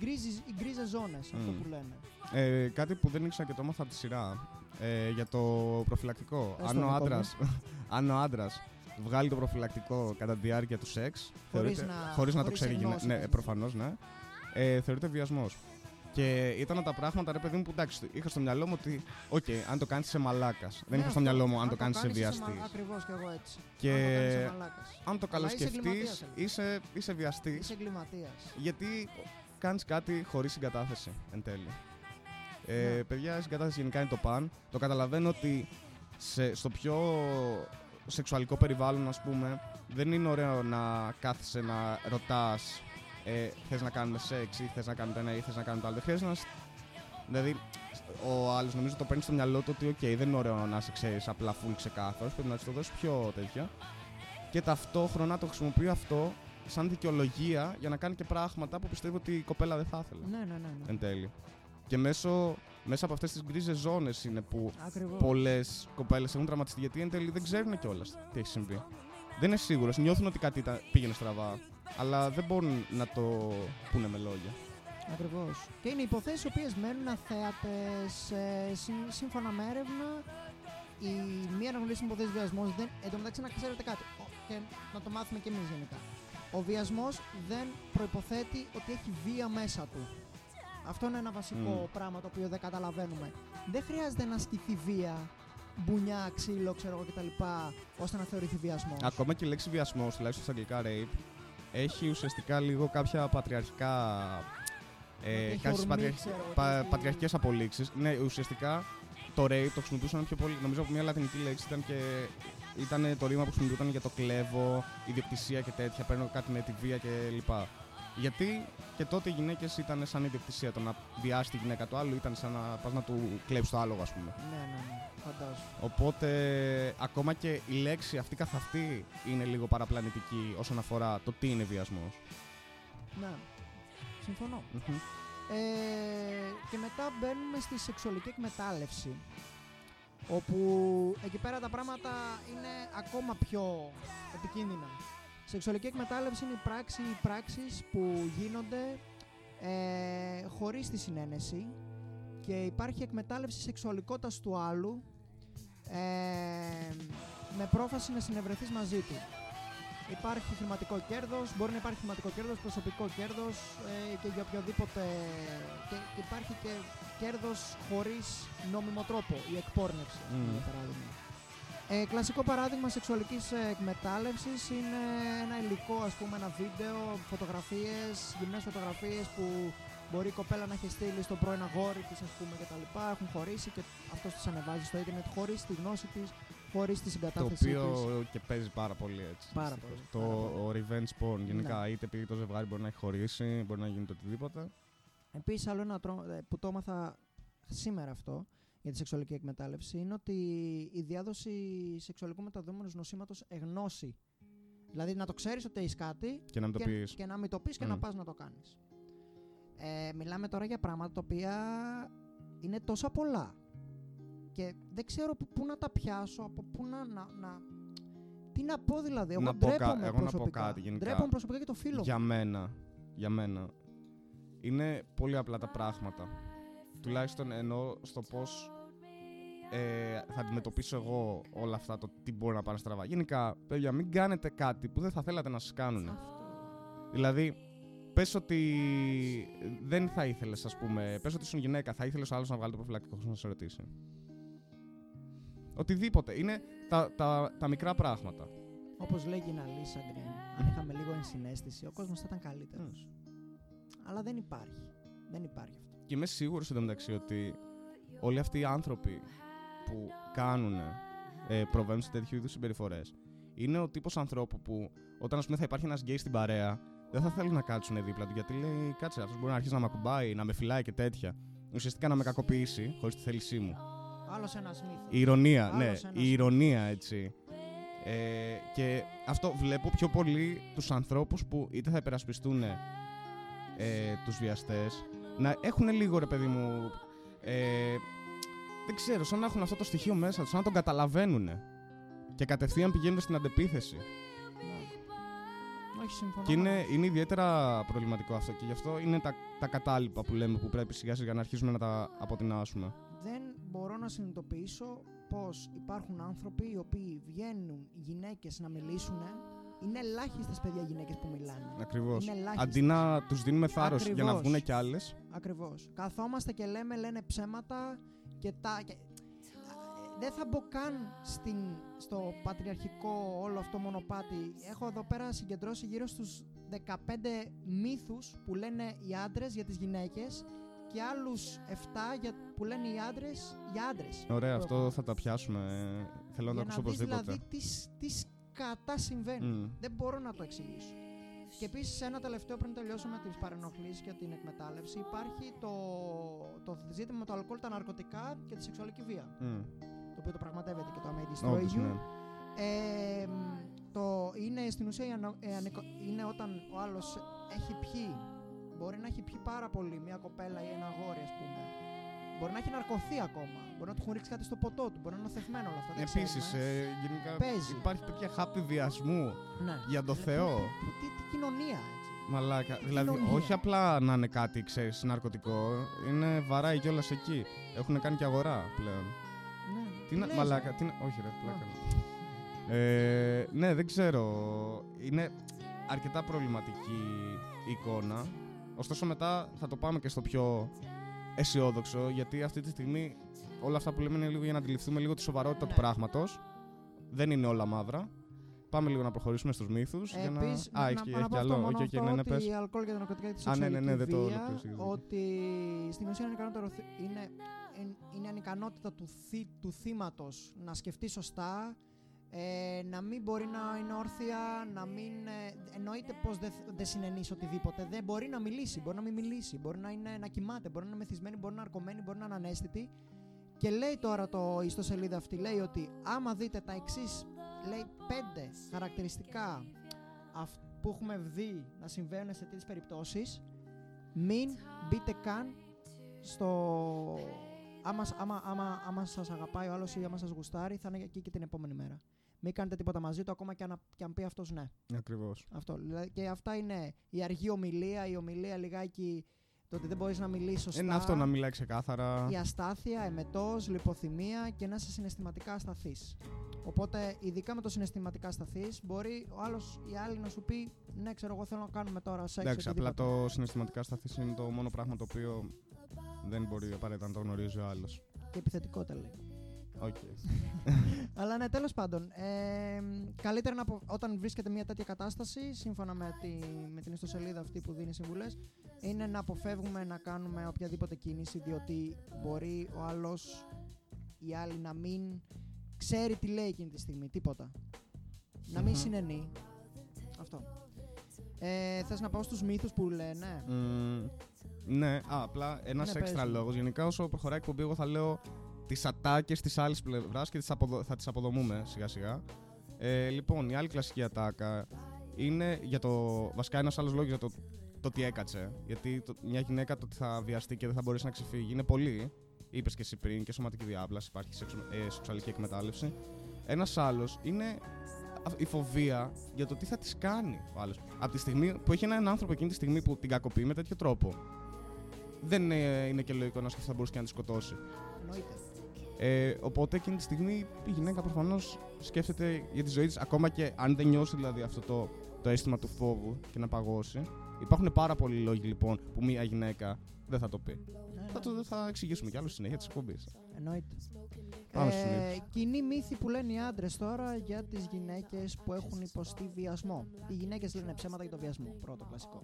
γκρίζες, οι γκρίζες ζώνες, αυτό Μμ. που λένε. Ε, κάτι που δεν ήξερα και το έμαθα από τη σειρά. Ε, για το προφυλακτικό. Πες αν, το, ο Νικό μου. άντρας, αν ο άντρας βγάλει το προφυλακτικό κατά τη διάρκεια του σεξ, Χωρίς θεωρείται- να- χωρίς να το χωρίς ξέρει η γυναίκα. γνώση, Ναι, δηλαδή. προφανώς, ναι. Ε, θεωρείται βιασμός. Και ήταν τα πράγματα, ρε παιδί μου, που εντάξει, είχα στο μυαλό μου ότι, οκ, αν το κάνεις σε μαλάκας. Δεν Ναι, είχα στο αυτό. μυαλό μου αν το κάνεις σε κάνεις, είσαι βιαστής. μα- Ακριβώς και εγώ έτσι. Και Αν το κάνεις είσαι μαλάκας. αν το Αλλά είσαι καλοσκεφτείς, εγκληματίας, δηλαδή. είσαι, είσαι βιαστής. Είσαι εγκληματίας. Γιατί κάνεις κάτι χωρίς συγκατάθεση εν τέλει. Ε, Ναι. Παιδιά, η συγκατάθεση γενικά είναι το παν. Το καταλαβαίνω ότι σε, στο πιο σεξουαλικό περιβάλλον, ας πούμε, δεν είναι ωραίο να κάθεσαι να ρωτάς ε, θες να κάνουμε σεξ ή θες να κάνουμε το ένα ή θες να κάνουμε το άλλο. Δεν χρειάζεται να. σ- Δηλαδή, ο άλλος νομίζω το παίρνει στο μυαλό του ότι, OK, δεν είναι ωραίο να σε ξέρεις απλά full ξεκάθαρος. Πρέπει να της το δώσεις πιο τέτοια. Και ταυτόχρονα το χρησιμοποιεί αυτό σαν δικαιολογία για να κάνει και πράγματα που πιστεύω ότι η κοπέλα δεν θα ήθελε. Ναι, ναι, ναι. ναι. Εν τέλει. Και μέσω, μέσα από αυτές τις γκρίζες ζώνες είναι που Ακριβώς. πολλές κοπέλες έχουν τραυματιστεί γιατί εν τέλει δεν ξέρουν κιόλας τι έχει συμβεί. Δεν είναι σίγουρος. Νιώθουν ότι κάτι ήταν- πήγαινε στραβά. Αλλά δεν μπορούν να το πούνε με λόγια. Ακριβώς. Και είναι υποθέσεις οι οποίες μένουν αθέατες ε, σύν- σύμφωνα με έρευνα. Η μία αναγνωρίσιμη υποθέση βιασμός δεν. Εν τω μεταξύ να ξέρετε κάτι. ο- Και να το μάθουμε κι εμείς γενικά. Ο βιασμός δεν προϋποθέτει ότι έχει βία μέσα του. Αυτό είναι ένα βασικό Μμ. πράγμα το οποίο δεν καταλαβαίνουμε. Δεν χρειάζεται να ασκηθεί βία, μπουνιά, ξύλο, ξέρω εγώ κτλ. ώστε να θεωρηθεί βιασμός. Ακόμα και η λέξη βιασμός, τουλάχιστον στα αγγλικά rape, έχει ουσιαστικά λίγο κάποια πατριαρχικά. Ε, Έχει κάποιες ορμή, πατριαρχ... ξέρω, ότι πα... έχει- πατριαρχικές απολύξεις. Ναι, ουσιαστικά το rape το χρησιμοποιούσαν πιο πολύ. Νομίζω από μια λατινική λέξη ήταν και ήταν το ρήμα που χρησιμοποιούταν για το κλέβο, ιδιοκτησία και τέτοια. Παίρνω κάτι με τη βία κλπ. Γιατί και τότε οι γυναίκες ήταν σαν ιδιοκτησία. Το να βιάσει τη γυναίκα του άλλου ήταν σαν να πας να του κλέψεις το άλογο, ας πούμε. Ναι, ναι, ναι. Φαντάζομαι. Οπότε ακόμα και η λέξη αυτή καθ' αυτή είναι λίγο παραπλανητική όσον αφορά το τι είναι βιασμός. Ναι. Συμφωνώ. Μμμ. Ε, και μετά μπαίνουμε στη σεξουαλική εκμετάλλευση όπου εκεί πέρα τα πράγματα είναι ακόμα πιο επικίνδυνα. Σεξουαλική εκμετάλλευση είναι η πράξη ή πράξεις που γίνονται ε, χωρίς τη συνένεση και υπάρχει εκμετάλλευση σεξουαλικότητας του άλλου ε, με πρόφαση να συνευρεθείς μαζί του. Υπάρχει χρηματικό κέρδος, μπορεί να υπάρχει χρηματικό κέρδος, προσωπικό κέρδος ε, και για οποιοδήποτε και, και υπάρχει και κέρδος χωρίς νόμιμο τρόπο, η εκπόρνευση, Μμμ. για παράδειγμα. Ε, κλασικό παράδειγμα σεξουαλικής ε, εκμετάλλευσης είναι ένα υλικό, ας πούμε, ένα βίντεο, φωτογραφίες, γυμνές φωτογραφίες που μπορεί η κοπέλα να έχει στείλει στο πρώην αγόρι της, ας πούμε, και τα λοιπά. Έχουν χωρίσει και αυτός τις ανεβάζει στο ίντερνετ χωρίς τη γνώση της, χωρίς τη Το συγκατάθεσή οποίο της. και παίζει πάρα πολύ έτσι. Πάρα δυστυχώς. πολύ, Το πάρα πολύ. ο revenge porn γενικά, Ναι. είτε επειδή το ζευγάρι μπορεί να έχει χωρίσει, μπορεί να γίνει το οτιδήποτε. Επίσης, άλλο ένα τρό- ε, που το έμαθα σήμερα αυτό για τη σεξουαλική εκμετάλλευση είναι ότι η διάδοση σεξουαλικού μεταδόμενου νοσήματος εγνώση. Δηλαδή να το ξέρεις ότι έχεις κάτι Και να μην το και, πεις. και να μην το πεις και Μμ. να πας να το κάνεις. Ε, μιλάμε τώρα για πράγματα τα οποία είναι τόσα πολλά. Και δεν ξέρω από πού να τα πιάσω, από πού να... να, να... Τι να πω δηλαδή, εγώ Να πω κα- ντρέπομαι εγώ να πω προσωπικά. κάτι γενικά. Ντρέπομαι προσωπικά και το φίλο Για μου. μένα, για μένα, είναι πολύ απλά τα πράγματα. Τουλάχιστον εννοώ στο πώς ε, θα αντιμετωπίσω εγώ όλα αυτά, το τι μπορεί να πάνε στραβά. Γενικά, παιδιά, μην κάνετε κάτι που δεν θα θέλατε να σας κάνουν. Αυτό. Δηλαδή, πες ότι δεν θα ήθελες, ας πούμε, πες ότι ήσουν γυναίκα, θα ήθελες ο άλλος να βγάλει το προφυλακτικό χωρίς να σε ρωτήσει. Οτιδήποτε. Είναι τα, τα, τα μικρά πράγματα. Όπως λέγει η Αλίσσα Γκριν, αν είχαμε λίγο ενσυναίσθηση, ο κόσμος θα ήταν καλύτερος. Αλλά δεν υπάρχει. Δεν υπάρχει αυτό. Και είμαι σίγουρος εντωμεταξύ ότι όλοι αυτοί οι άνθρωποι που κάνουν, ε, προβαίνουν σε τέτοιου είδους συμπεριφορές, είναι ο τύπος ανθρώπου που όταν ας πούμε, θα υπάρχει ένας γκέι στην παρέα, δεν θα θέλουν να κάτσουν δίπλα του γιατί λέει κάτσε, αυτός μπορεί να αρχίσει να με ακουμπάει, να με φυλάει και τέτοια. Ουσιαστικά να με κακοποιήσει χωρίς τη θέλησή μου. Άλλος ένας μύθος. Η ηρωνία, Άλλος ναι, ένας. η ηρωνία έτσι. Ε, και αυτό βλέπω πιο πολύ τους ανθρώπους που είτε θα υπερασπιστούν ε, τους βιαστές να έχουν λίγο ρε παιδί μου ε, δεν ξέρω, σαν να έχουν αυτό το στοιχείο μέσα τους, σαν να τον καταλαβαίνουν και κατευθείαν πηγαίνουν στην αντεπίθεση. Όχι, συμφωνώ. Και είναι, μαζί σου. είναι ιδιαίτερα προβληματικό αυτό και γι' αυτό είναι τα, τα κατάλοιπα που λέμε που πρέπει σιγά σιγά να αρχίσουμε να τα αποτινάσουμε. Δεν μπορώ να συνειδητοποιήσω πώς υπάρχουν άνθρωποι οι οποίοι βγαίνουν γυναίκες να μιλήσουν. Είναι ελάχιστες παιδιά γυναίκες που μιλάνε. Ακριβώς. Είναι ελάχιστες. Αντί να τους δίνουμε θάρρος για να Ακριβώς. βγουν κι άλλες, Ακριβώς. Καθόμαστε και λέμε, λένε ψέματα και τα. και- Δεν θα μπω καν στην, στο πατριαρχικό όλο αυτό μονοπάτι. Έχω εδώ πέρα συγκεντρώσει γύρω στους 15 μύθους που λένε οι άντρες για τις γυναίκες και άλλους 7 για, που λένε οι άντρες για άντρες. Ωραία, αυτό θα τα πιάσουμε. ε, Θέλω να το για ακούσω να δεις οπωσδήποτε. δηλαδή τι, σ- τι σκατά συμβαίνει. Μμ. Δεν μπορώ να το εξηγήσω. Και επίσης, ένα τελευταίο πριν τελειώσω με τις παρενοχλήσεις και την εκμετάλλευση, υπάρχει το, το ζήτημα με το αλκοόλ, τα ναρκωτικά και τη σεξουαλική βία. Μμ. Το οποίο το πραγματεύεται και το I May Destroy Όντως, You. ναι. Ε, μ, το είναι στην ουσία η ανο- ε, ανικο- είναι όταν ο άλλος έχει πιει. Μπορεί να έχει πιει πάρα πολύ μια κοπέλα ή ένα αγόρι, ας πούμε. Μπορεί να έχει ναρκωθεί ακόμα. Μπορεί να του έχουν ρίξει κάτι στο ποτό του. Μπορεί να είναι οθευμένο όλα αυτά. δεν Επίσης, ξέρουμε. ε, γενικά Παίζει. υπάρχει τέτοια χάπη βιασμού. ναι. για το Δηλαδή, Θεό. που- που- Τι, τι κοινωνία, έτσι. Μαλάκα. Δηλαδή, κοινωνία. όχι απλά να είναι κάτι, ξέρεις, ναρκωτικό. Είναι βαράει κιόλας εκεί. Έχουν κάνει και αγορά πλέον. Ναι. Τι να. λες, Μαλάκα, ε; τι να. Όχι, ρε, πλάκα. Ε, ναι, δεν ξέρω. Είναι αρκετά προβληματική η εικόνα. Ωστόσο, μετά θα το πάμε και στο πιο αισιόδοξο, γιατί αυτή τη στιγμή όλα αυτά που λέμε είναι λίγο για να αντιληφθούμε λίγο τη σοβαρότητα Ναι. του πράγματος. Δεν είναι όλα μαύρα. Πάμε λίγο να προχωρήσουμε στους μύθους. Ε, για να... Επίσης, Α, να, έχει, να, έχει να πω κι αυτό άλλο. μόνο Οκ, οκ, αυτό, ναι, ναι, ότι πες. η αλκοόλ και τα ναρκωτικά και της Α, ναι, ναι, σεξουαλική ναι, δεν το- βία, δεν το εξήγησες. ότι στην ουσία είναι, ικανότητα, είναι, εν- είναι ανικανότητα του, θύ, του θύματος να σκεφτεί σωστά, ε, να μην μπορεί να είναι όρθια, να μην. Ε, εννοείται πως δεν δεν συνενείς οτιδήποτε. Δεν μπορεί να μιλήσει, μπορεί να μην μιλήσει, μπορεί να, είναι, να κοιμάται, μπορεί να είναι μεθυσμένη, μπορεί να είναι αρκωμένη, μπορεί να είναι ανέστητη. Και λέει τώρα το η ιστοσελίδα αυτή, λέει ότι άμα δείτε τα εξής, λέει πέντε χαρακτηριστικά αυ- που έχουμε δει να συμβαίνουν σε τέτοιες περιπτώσεις, μην μπείτε καν στο... Άμα, σ- άμα, άμα, άμα σας αγαπάει ο άλλος ή άμα σας γουστάρει, θα είναι εκεί και την επόμενη μέρα. Μην κάνετε τίποτα μαζί του, ακόμα και αν, και αν πει αυτός ναι. Ακριβώς. Αυτό. Δηλαδή, και αυτά είναι η αργή ομιλία, η ομιλία λιγάκι το ότι δεν μπορείς να μιλήσει σωστά. Είναι αυτό να μιλάει ξεκάθαρα. Η αστάθεια, εμετός, λιποθυμία και να είσαι συναισθηματικά ασταθής. Οπότε, ειδικά με το συναισθηματικά ασταθής, μπορεί ο άλλος ή άλλη να σου πει: Ναι, ξέρω, εγώ θέλω να κάνουμε τώρα σεξ. Εντάξει, απλά οτιδήποτε». το συναισθηματικά ασταθή είναι το μόνο πράγμα το οποίο δεν μπορεί απαραίτητα να το γνωρίζει ο άλλος. Και επιθετικότητα λέει. Οκ. Αλλά ναι, τέλος πάντων. Ε, καλύτερα να απο... όταν βρίσκεται μια τέτοια κατάσταση, σύμφωνα με, τη... με την ιστοσελίδα αυτή που δίνει συμβουλές, είναι να αποφεύγουμε να κάνουμε οποιαδήποτε κίνηση, διότι μπορεί ο άλλος ή άλλη να μην ξέρει τι λέει εκείνη τη στιγμή. Τίποτα. Να μην Μμμ. συνενεί. Αυτό. Ε, θες να πάω στους μύθους που λένε; Μμμ, ναι, α, απλά ένας Ναι, έξτρα πες μου. λόγος. Γενικά, όσο προχωράει η εκπομπή, εγώ θα λέω τις ατάκες της άλλης πλευράς και τις αποδο... θα τις αποδομούμε σιγά σιγά. Ε, λοιπόν, η άλλη κλασική ατάκα είναι για το. Βασικά, ένας άλλος λόγος για το, το τι έκατσε. Γιατί το, μια γυναίκα το ότι θα βιαστεί και δεν θα μπορέσει να ξεφύγει είναι πολύ. Είπες και εσύ πριν και σωματική διάπλαση, υπάρχει σεξου, ε, σεξουαλική εκμετάλλευση. Ένας άλλος είναι α- η φοβία για το τι θα της κάνει ο άλλος. Από τη στιγμή που έχει έναν άνθρωπο εκείνη τη στιγμή που την κακοποιεί με τέτοιο τρόπο, δεν ε, είναι και λογικό να σκεφτεί ότι θα μπορούσε και να τη σκοτώσει. Εννοείται. Ε, οπότε εκείνη τη στιγμή η γυναίκα προφανώς σκέφτεται για τη ζωή της, ακόμα και αν δεν νιώσει δηλαδή αυτό το, το αίσθημα του φόβου και να παγώσει. Υπάρχουν πάρα πολλοί λόγοι λοιπόν που μια γυναίκα δεν θα το πει. Ναι, Θα το θα εξηγήσουμε κι άλλο στη συνέχεια της εκπομπής. Εννοείται. Πάμε στους Ε, μύθους. κοινή μύθη που λένε οι άντρες τώρα για τις γυναίκες που έχουν υποστεί βιασμό. Οι γυναίκες λένε ψέματα για το βιασμό. Πρώτο κλασικό.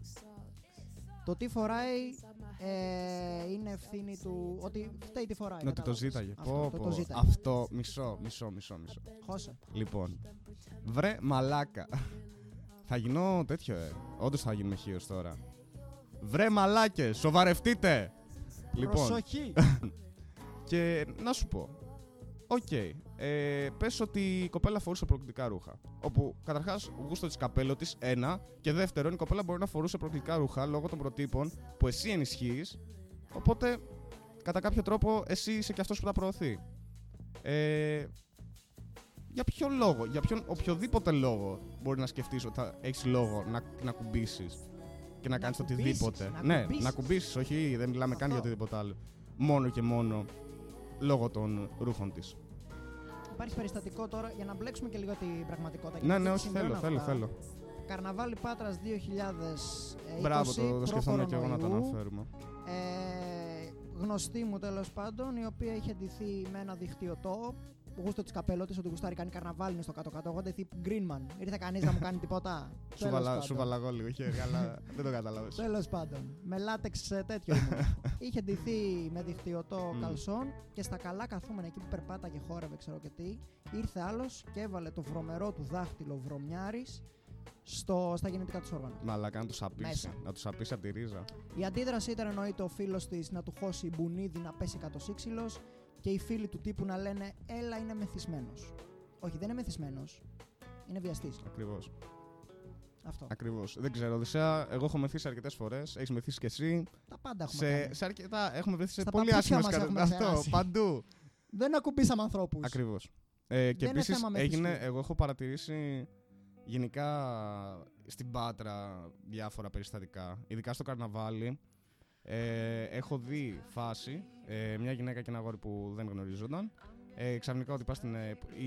Το τι φοράει ε, είναι ευθύνη του. Ότι φταίει τι φοράει. Ναι, ότι το κατάλαβες. ζήταγε. Αυτό, Πω, το, πω. το ζήταγε. Αυτό, μισό, μισό, μισό, μισό. Χώσε. Λοιπόν, βρε μαλάκα. θα γίνω τέτοιο, ε. Όντως θα γίνουμε χείο τώρα. Βρε μαλάκε, σοβαρευτείτε! Λοιπόν, Προσοχή. και να σου πω. Οκ. Ε, πες ότι η κοπέλα φορούσε προκλητικά ρούχα. Όπου καταρχάς γούστος της καπέλο της, ένα. Και δεύτερον, η κοπέλα μπορεί να φορούσε προκλητικά ρούχα λόγω των προτύπων που εσύ ενισχύεις. Οπότε, κατά κάποιο τρόπο, εσύ είσαι και αυτός που τα προωθεί. Ε, για ποιο λόγο, για ποιον οποιοδήποτε λόγο μπορεί να σκεφτείς ότι θα έχεις λόγο να, να κουμπίσεις και να, Να κάνεις κουμπίσεις, οτιδήποτε; να ναι, κουμπίσεις. να κουμπίσεις, όχι, δεν μιλάμε καν για Αυτό. οτιδήποτε άλλο. Μόνο και μόνο λόγω των ρούχων της. Υπάρχει περιστατικό τώρα για να μπλέξουμε και λίγο την πραγματικότητα. Ναι, γιατί ναι, όχι, συμβαίνουν θέλω, θέλω, αυτά. θέλω. Καρναβάλι Πάτρας 2020. Μπράβο, το, το σκεφτόμουν και εγώ να το προ-κορονοϊού. αναφέρουμε. Ε, γνωστή μου τέλος πάντων, η οποία είχε ντυθεί με ένα δικτυωτό. Γούστο της καπέλο τη, ότι γουστάρει κάνει καρναβάλι είναι στο κάτω-κάτω. Εγώ ντυθεί Greenman. Ήρθε κανείς να μου κάνει τίποτα. Σου, βαλα, σου βάλα εγώ λίγο χέρι, αλλά δεν το κατάλαβες. Τέλος πάντων. Με λάτεξ ε, τέτοιο ήμουν. είχε ντυθεί με δικτυωτό Μμ. καλσόν και στα καλά καθούμενα εκεί που περπάταγε, χόρευε, ξέρω και τι. Ήρθε άλλος και έβαλε το βρωμερό του δάχτυλο βρωμιάρης στα γενετικά του όργανα. Μαλάκα να τους σαπίσει. Μέσα. Να τους σαπίσει από τη ρίζα. Η αντίδραση ήταν εννοείται ο φίλος της να του χώσει η μπουνίδι να πέσει κάτω σύξυλο και οι φίλοι του τύπου να λένε Έλα είναι μεθυσμένος. Όχι, δεν είναι μεθυσμένος. Είναι βιαστής. Ακριβώς. Αυτό. Ακριβώς. Δεν ξέρω, Οδυσσέα, εγώ έχω μεθύσει αρκετές φορές. Έχεις μεθύσει κι εσύ. Τα πάντα έχουμε Σε, κάνει. σε αρκετά. Έχουμε βρεθεί σε Στα πολύ παπούτσια άσχημες μας έχουμε Αυτό, περάσει. παντού. Δεν ακουμπήσαμε ανθρώπους. Ακριβώς. Ε, και Δεν είναι επίσης θέμα έγινε, μεθυσμού. εγώ έχω παρατηρήσει γενικά στην Πάτρα διάφορα περιστατικά. Ειδικά στο καρναβάλι. Ε, έχω δει φάση, ε, μια γυναίκα και ένα αγόρι που δεν γνωρίζονταν. Ε, ξαφνικά ότι πας στην, ε, η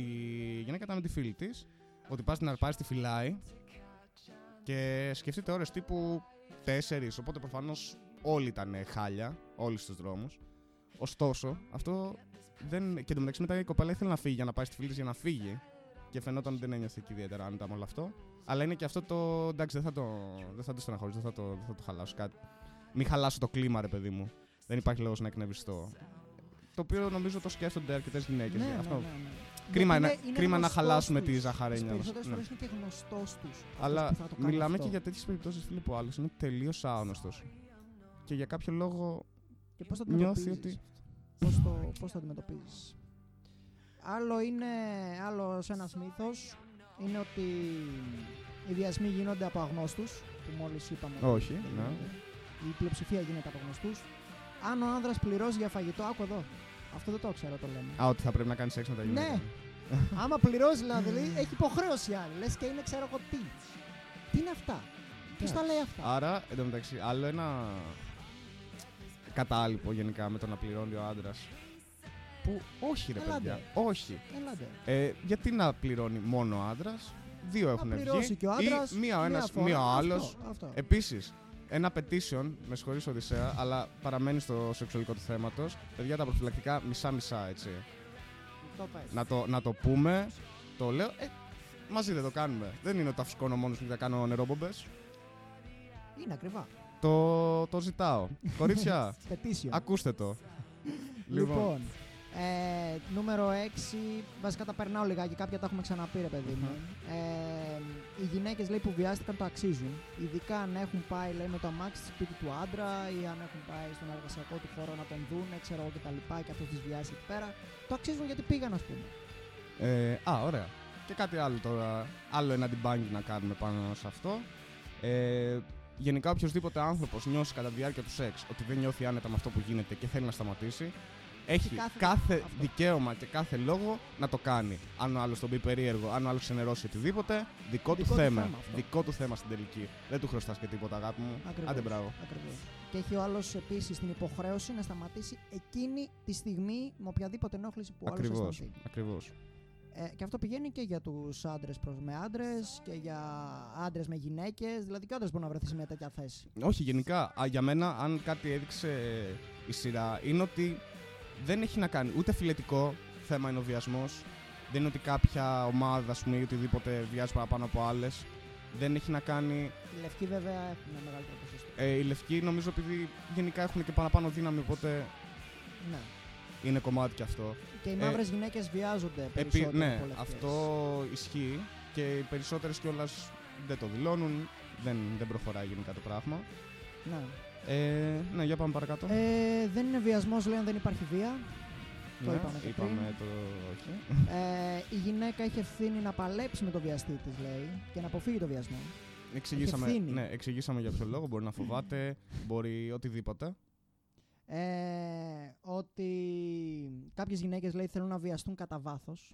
γυναίκα ήταν με τη φίλη της, ότι πας στην αρπάζει, τη φυλάει και σκεφτείτε ώρες τύπου 4, οπότε προφανώς όλοι ήταν χάλια, όλοι στους δρόμους. Ωστόσο, αυτό δεν. Και εντωμεταξύ μετά η κοπέλα ήθελε να φύγει για να πάει στη φίλη της για να φύγει. Και φαινόταν ότι δεν ένιωθε και ιδιαίτερα άνετα με όλο αυτό. Αλλά είναι και αυτό το. εντάξει, δεν θα το, δεν θα το στεναχωρήσω, δεν θα το, δεν θα το χαλάσω κάτι. Μην χαλάσω το κλίμα, ρε παιδί μου. Δεν υπάρχει λόγος να εκνευριστώ. Το οποίο νομίζω το σκέφτονται αρκετές γυναίκες. Ναι, ναι, αυτό. ναι, ναι. Κρίμα, Γιατί είναι, κρίμα να γνωστός χαλάσουμε τους. τη Τις ζαχαρένια μας. περισσότερες φορές είναι και γνωστός τους. Αλλά αυτός που θα το κάνει μιλάμε αυτό. και για τέτοιες περιπτώσεις, φίλε, που άλλος είναι τελείως άγνωστο. Και για κάποιο λόγο Και πώς το νιώθει αντιμετωπίζεις. ότι. Πώς το, πώς το αντιμετωπίζεις; Άλλο είναι, άλλος ένας μύθος είναι ότι οι βιασμοί γίνονται από αγνώστους, που μόλις είπαμε. Όχι, ότι ναι. Η πλειοψηφία γίνεται από γνωστούς. Αν ο άνδρας πληρώσει για φαγητό, άκου εδώ. Αυτό δεν το ξέρω, το λέμε. Α, ότι θα πρέπει να κάνεις σεξ με τα γυναίκα. Ναι. Άμα πληρώσει δηλαδή, έχει υποχρέωση άλλη. Λες και είναι ξέρω εγώ τι. Τι είναι αυτά; Ποιος τα λέει αυτά; Άρα, εντωμεταξύ, άλλο ένα κατάλοιπο γενικά με το να πληρώνει ο άντρα. Που όχι, ρε Έλατε. παιδιά. Όχι. Έλατε. Ε, γιατί να πληρώνει μόνο ο άντρα. Δύο έχουν Να βγει. πληρώσει και ο άντρας Ή μία ο μία ένας, φορά. μία ο Αυτό, άλλο. αυτό. Επίσης, ένα petition, με συγχωρείς Οδυσσέα, αλλά παραμένει στο σεξουαλικό του θέματος. Παιδιά, τα προφυλακτικά μισά-μισά, έτσι. Το πες. Να το, να το πούμε, το λέω. Ε, μαζί δεν το κάνουμε. Δεν είναι ότι τα φουσκώνω μόνος μου και θα κάνω νερόμπομπες. Είναι ακριβά. Το, το ζητάω. Κορίτσια, Petition. ακούστε το. Λοιπόν, ε, νούμερο 6, βασικά τα περνάω λιγάκι, κάποια τα έχουμε ξαναπεί ρε παιδί μου. Ε, οι γυναίκες λέει που βιάστηκαν το αξίζουν, ειδικά αν έχουν πάει λέει με το αμάξι στο σπίτι του άντρα ή αν έχουν πάει στον εργασιακό του χώρο να τον δούνε, ξέρω εγώ και τα λοιπά και αυτός τις βιάσει εκεί πέρα. Το αξίζουν γιατί πήγαν ας πούμε. Ε, α, ωραία. Και κάτι άλλο τώρα, άλλο ένα debunking να κάνουμε πάνω σε αυτό. Ε, γενικά, οποιοδήποτε άνθρωπος νιώσει κατά τη διάρκεια του σεξ ότι δεν νιώθει άνετα με αυτό που γίνεται και θέλει να σταματήσει, έχει κάθε- κάθε, αυτό. δικαίωμα και κάθε λόγο να το κάνει. Αν ο άλλος τον πει περίεργο, αν ο άλλος ξενερώσει οτιδήποτε, δικό, Δικό του του θέμα. θέμα αυτό. δικό του θέμα στην τελική. Δεν του χρωστάς και τίποτα, αγάπη μου. Ακριβώς. Άντε, μπράβο. Ακριβώς. Και έχει ο άλλος επίσης την υποχρέωση να σταματήσει εκείνη τη στιγμή με οποιαδήποτε ενόχληση που ο άλλος Ακριβώς. αισθανθεί. Ακριβώς. Ε, και αυτό πηγαίνει και για τους άντρες προς με άντρες και για άντρες με γυναίκες. Δηλαδή και ο άντρας μπορεί να βρεθεί σε μια τέτοια θέση. Όχι, γενικά, α, για μένα, αν κάτι έδειξε η σειρά, είναι ότι δεν έχει να κάνει ούτε φιλετικό θέμα είναι ο βιασμό. Δεν είναι ότι κάποια ομάδα, ας πούμε, ή οτιδήποτε βιάζει παραπάνω από άλλες. Δεν έχει να κάνει. Οι λευκοί βέβαια έχουν ένα μεγαλύτερο ποσοστό. Ε, οι λευκοί νομίζω επειδή γενικά έχουν και παραπάνω δύναμη, οπότε Ναι. είναι κομμάτι και αυτό. Και οι Ε, μαύρε γυναίκες βιάζονται Επί, περισσότερο ναι, από λευκές. αυτό ισχύει και οι περισσότερες κιόλας δεν το δηλώνουν. Δεν, δεν προχωράει γενικά το πράγμα. Ναι. Ε, ναι, για πάμε παρακάτω. Ε, δεν είναι βιασμός, λέει, αν δεν υπάρχει βία. το Ναι, είπαμε και είπαμε το όχι. Ε, η γυναίκα έχει ευθύνη να παλέψει με το βιαστή της, λέει, και να αποφύγει το βιασμό. Εξηγήσαμε, ευθύνη. ναι, εξηγήσαμε για ποιο λόγο. Μπορεί να φοβάται, μπορεί οτιδήποτε. Ε, ότι κάποιες γυναίκες λέει θέλουν να βιαστούν κατά βάθος.